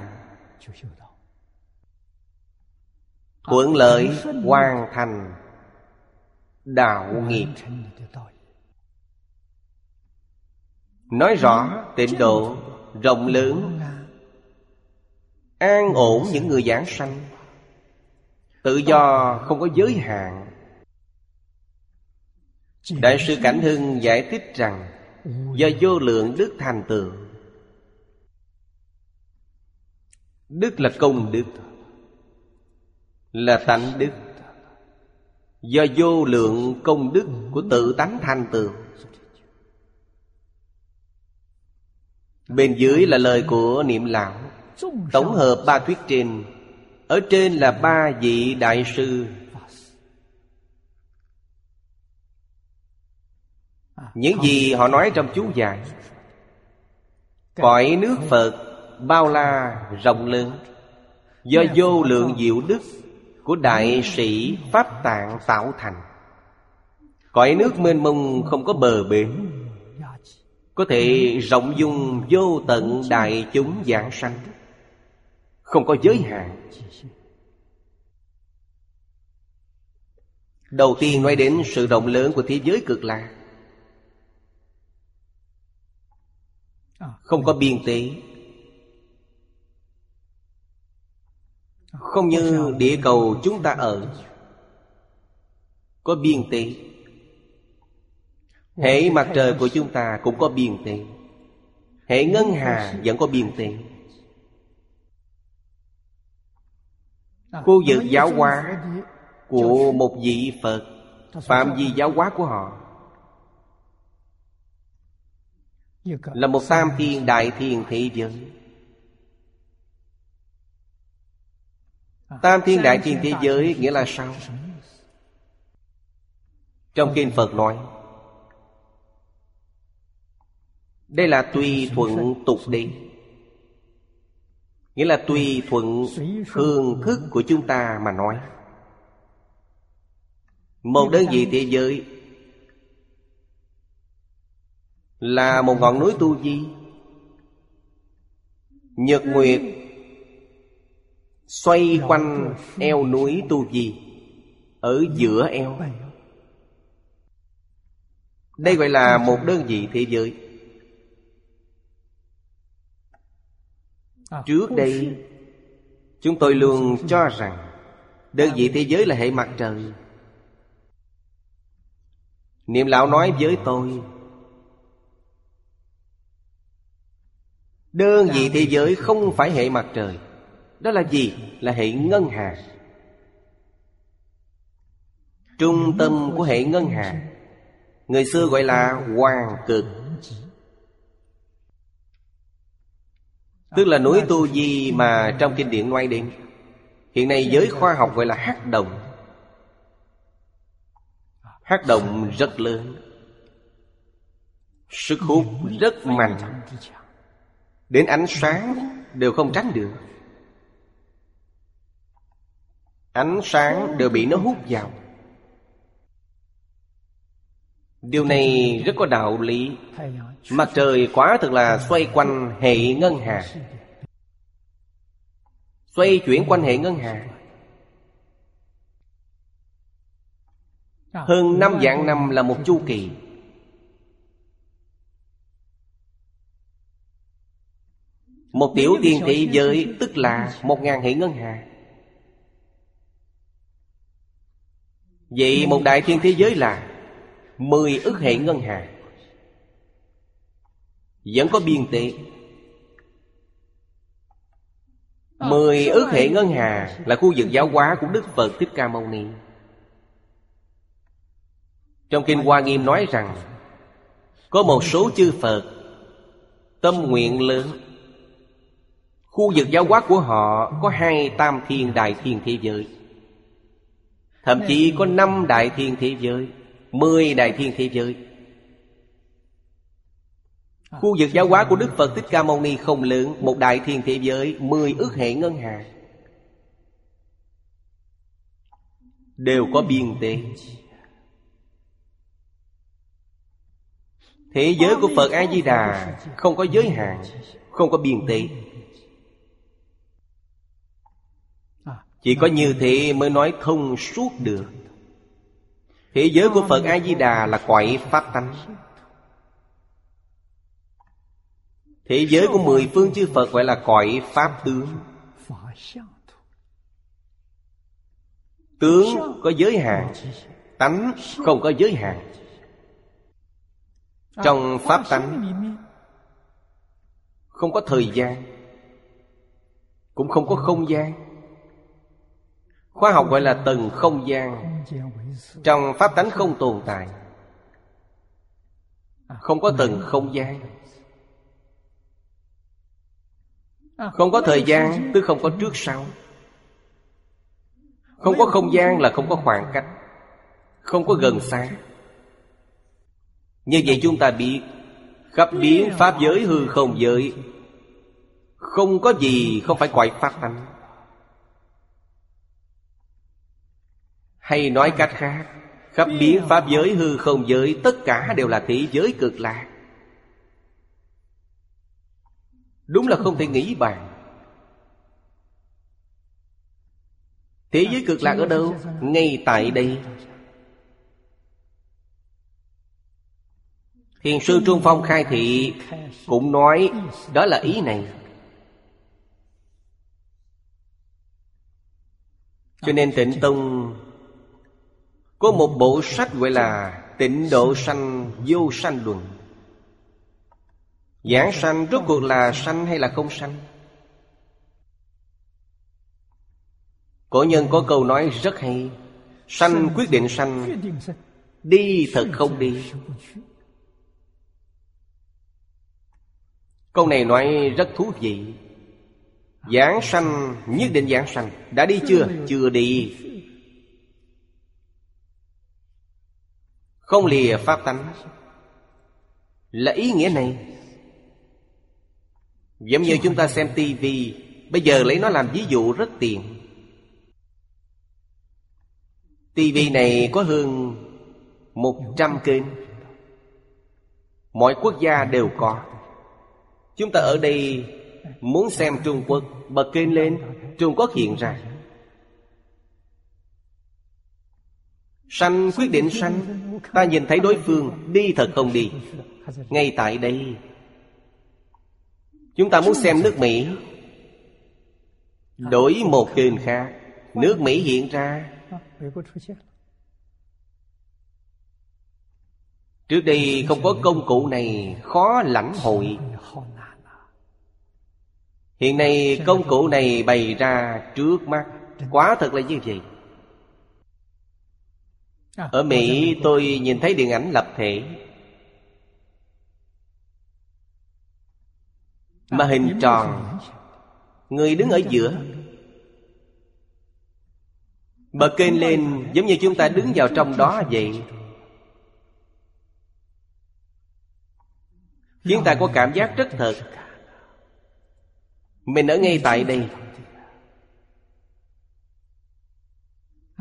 Thuận lợi hoàn thành đạo nghiệp. Nói rõ tịnh độ rộng lớn An ổn những người giảng sanh. Tự do không có giới hạn. Đại sư Cảnh Hưng giải thích rằng Do vô lượng đức thành tựu Đức là công đức là tánh đức. Do vô lượng công đức của tự tánh thành tựu. Bên dưới là lời của niệm lão. Tổng hợp ba thuyết trên Ở trên là ba vị đại sư. Những gì họ nói trong chú giải. Cõi nước Phật bao la rộng lớn. Do vô lượng diệu đức của đại sĩ Pháp Tạng tạo thành. Cõi nước mênh mông không có bờ bến. Có thể rộng dung vô tận đại chúng giảng sanh. Không có giới hạn. Đầu tiên nói đến sự rộng lớn của thế giới cực lạc. Không có biên tế. Không như địa cầu chúng ta ở. Có biên tế. Hệ mặt trời của chúng ta cũng có biên tế. Hệ ngân hà vẫn có biên tế. Khu vực giáo hóa Của một vị Phật Phạm vi giáo hóa của họ. Là một tam thiên đại thiên thế giới Tam thiên đại thiên thế giới nghĩa là sao? Trong kinh Phật nói Đây là tùy thuận tục đi. Nghĩa là tùy thuận phương thức của chúng ta mà nói. Một đơn vị thế giới Là một ngọn núi tu di Nhật Nguyệt Xoay quanh eo núi Tu Di Ở giữa eo. Đây gọi là một đơn vị thế giới. Trước đây, Chúng tôi luôn cho rằng Đơn vị thế giới là hệ mặt trời. Niệm lão nói với tôi, Đơn vị thế giới không phải hệ mặt trời đó là gì? Là hệ ngân hà. Trung tâm của hệ ngân hà. Người xưa gọi là hoàng cực. Tức là núi Tu Di mà trong kinh điển nói đến Hiện nay giới khoa học gọi là hắc động. Hắc động rất lớn. Sức hút rất mạnh. Đến ánh sáng đều không tránh được. Ánh sáng đều bị nó hút vào. Điều này rất có đạo lý. Mặt trời quá thực là xoay quanh hệ ngân hà. Xoay chuyển quanh hệ ngân hà. Hơn năm vạn năm là một chu kỳ. Một tiểu thiên thị giới, tức là một ngàn hệ ngân hà. Vậy một đại thiên thế giới là Mười ức hệ ngân hà. Vẫn có biên tệ. Mười ức hệ ngân hà Là khu vực giáo hóa của Đức Phật Thích Ca Mâu Ni. Trong Kinh Hoa Nghiêm nói rằng Có một số chư Phật Tâm nguyện lớn. Khu vực giáo hóa của họ Có hai tam thiên đại thiên thế giới Thậm chí có năm đại thiên thế giới Mười đại thiên thế giới. Khu vực giáo hóa của Đức Phật Thích Ca Mâu Ni không lớn Một đại thiên thế giới Mười ước hệ ngân hàng. Đều có biên tế. Thế giới của Phật A-di-đà Không có giới hạn Không có biên tế Chỉ có như thế mới nói thông suốt được. Thế giới của Phật A-di-đà là quậy pháp tánh. Thế giới của mười phương chư Phật gọi là cõi Pháp tướng. Tướng có giới hạn, Tánh không có giới hạn. Trong Pháp tánh, Không có thời gian, Cũng không có không gian. Khoa học gọi là tầng không gian. Trong Pháp tánh không tồn tại, Không có tầng không gian. Không có thời gian, tức không có trước sau. Không có không gian là không có khoảng cách, Không có gần xa. Như vậy chúng ta biết, Khắp biến Pháp giới hư không giới, Không có gì không phải quậy Pháp tánh. Hay nói cách khác Khắp biến Pháp giới hư không giới Tất cả đều là thế giới cực lạc. Đúng là không thể nghĩ bàn. Thế giới cực lạc ở đâu? Ngay tại đây. Thiền sư Trung Phong khai thị Cũng nói Đó là ý này. Cho nên tịnh Tông có một bộ sách gọi là Tịnh Độ Sanh, Vô Sanh Luận. Giảng sanh rốt cuộc là sanh hay là không sanh? Cổ nhân có câu nói rất hay, Sanh quyết định sanh, Đi thật không đi. Câu này nói rất thú vị. Giảng sanh, nhất định giảng sanh. Đã đi chưa? Chưa đi. Không lìa pháp tánh. Là ý nghĩa này, Giống như chúng ta xem tivi Bây giờ lấy nó làm ví dụ rất tiện. tivi này có hơn một trăm kênh. Mọi quốc gia đều có. Chúng ta ở đây muốn xem Trung Quốc, Bật kênh lên, Trung Quốc hiện ra. Sanh quyết định sanh. Ta nhìn thấy đối phương, Đi thật không đi. Ngay tại đây. Chúng ta muốn xem nước Mỹ. Đổi một kênh khác. Nước Mỹ hiện ra. Trước đây không có công cụ này, Khó lãnh hội. Hiện nay công cụ này bày ra trước mắt. Quá thật là như vậy. Ở Mỹ tôi nhìn thấy điện ảnh lập thể. Mà hình tròn. Người đứng ở giữa. Bật kênh lên giống như chúng ta đứng vào trong đó vậy. Khiến ta có cảm giác rất thật. Mình ở ngay tại đây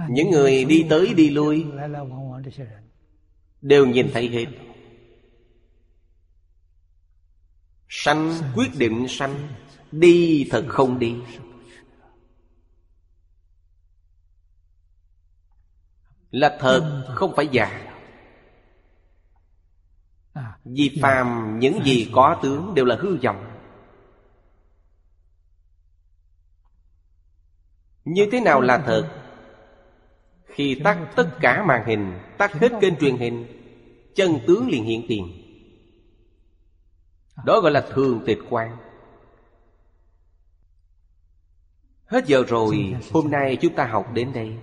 Những người đi tới đi lui Đều nhìn thấy hết. Sanh, quyết định sanh, Đi thật không đi. Là thật, không phải giả. Vì phàm, những gì có tướng đều là hư vọng. Như thế nào là thật? Khi tắt tất cả màn hình, Tắt hết kênh truyền hình, Chân tướng liền hiện tiền. Đó gọi là thường tịch quan. Hết giờ rồi, Hôm nay chúng ta học đến đây.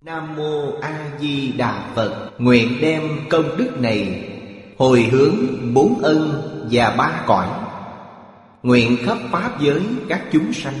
Nam Mô A Di Đà Phật. Nguyện đem công đức này Hồi hướng bốn ân và ba cõi. Nguyện khắp Pháp giới các chúng sanh.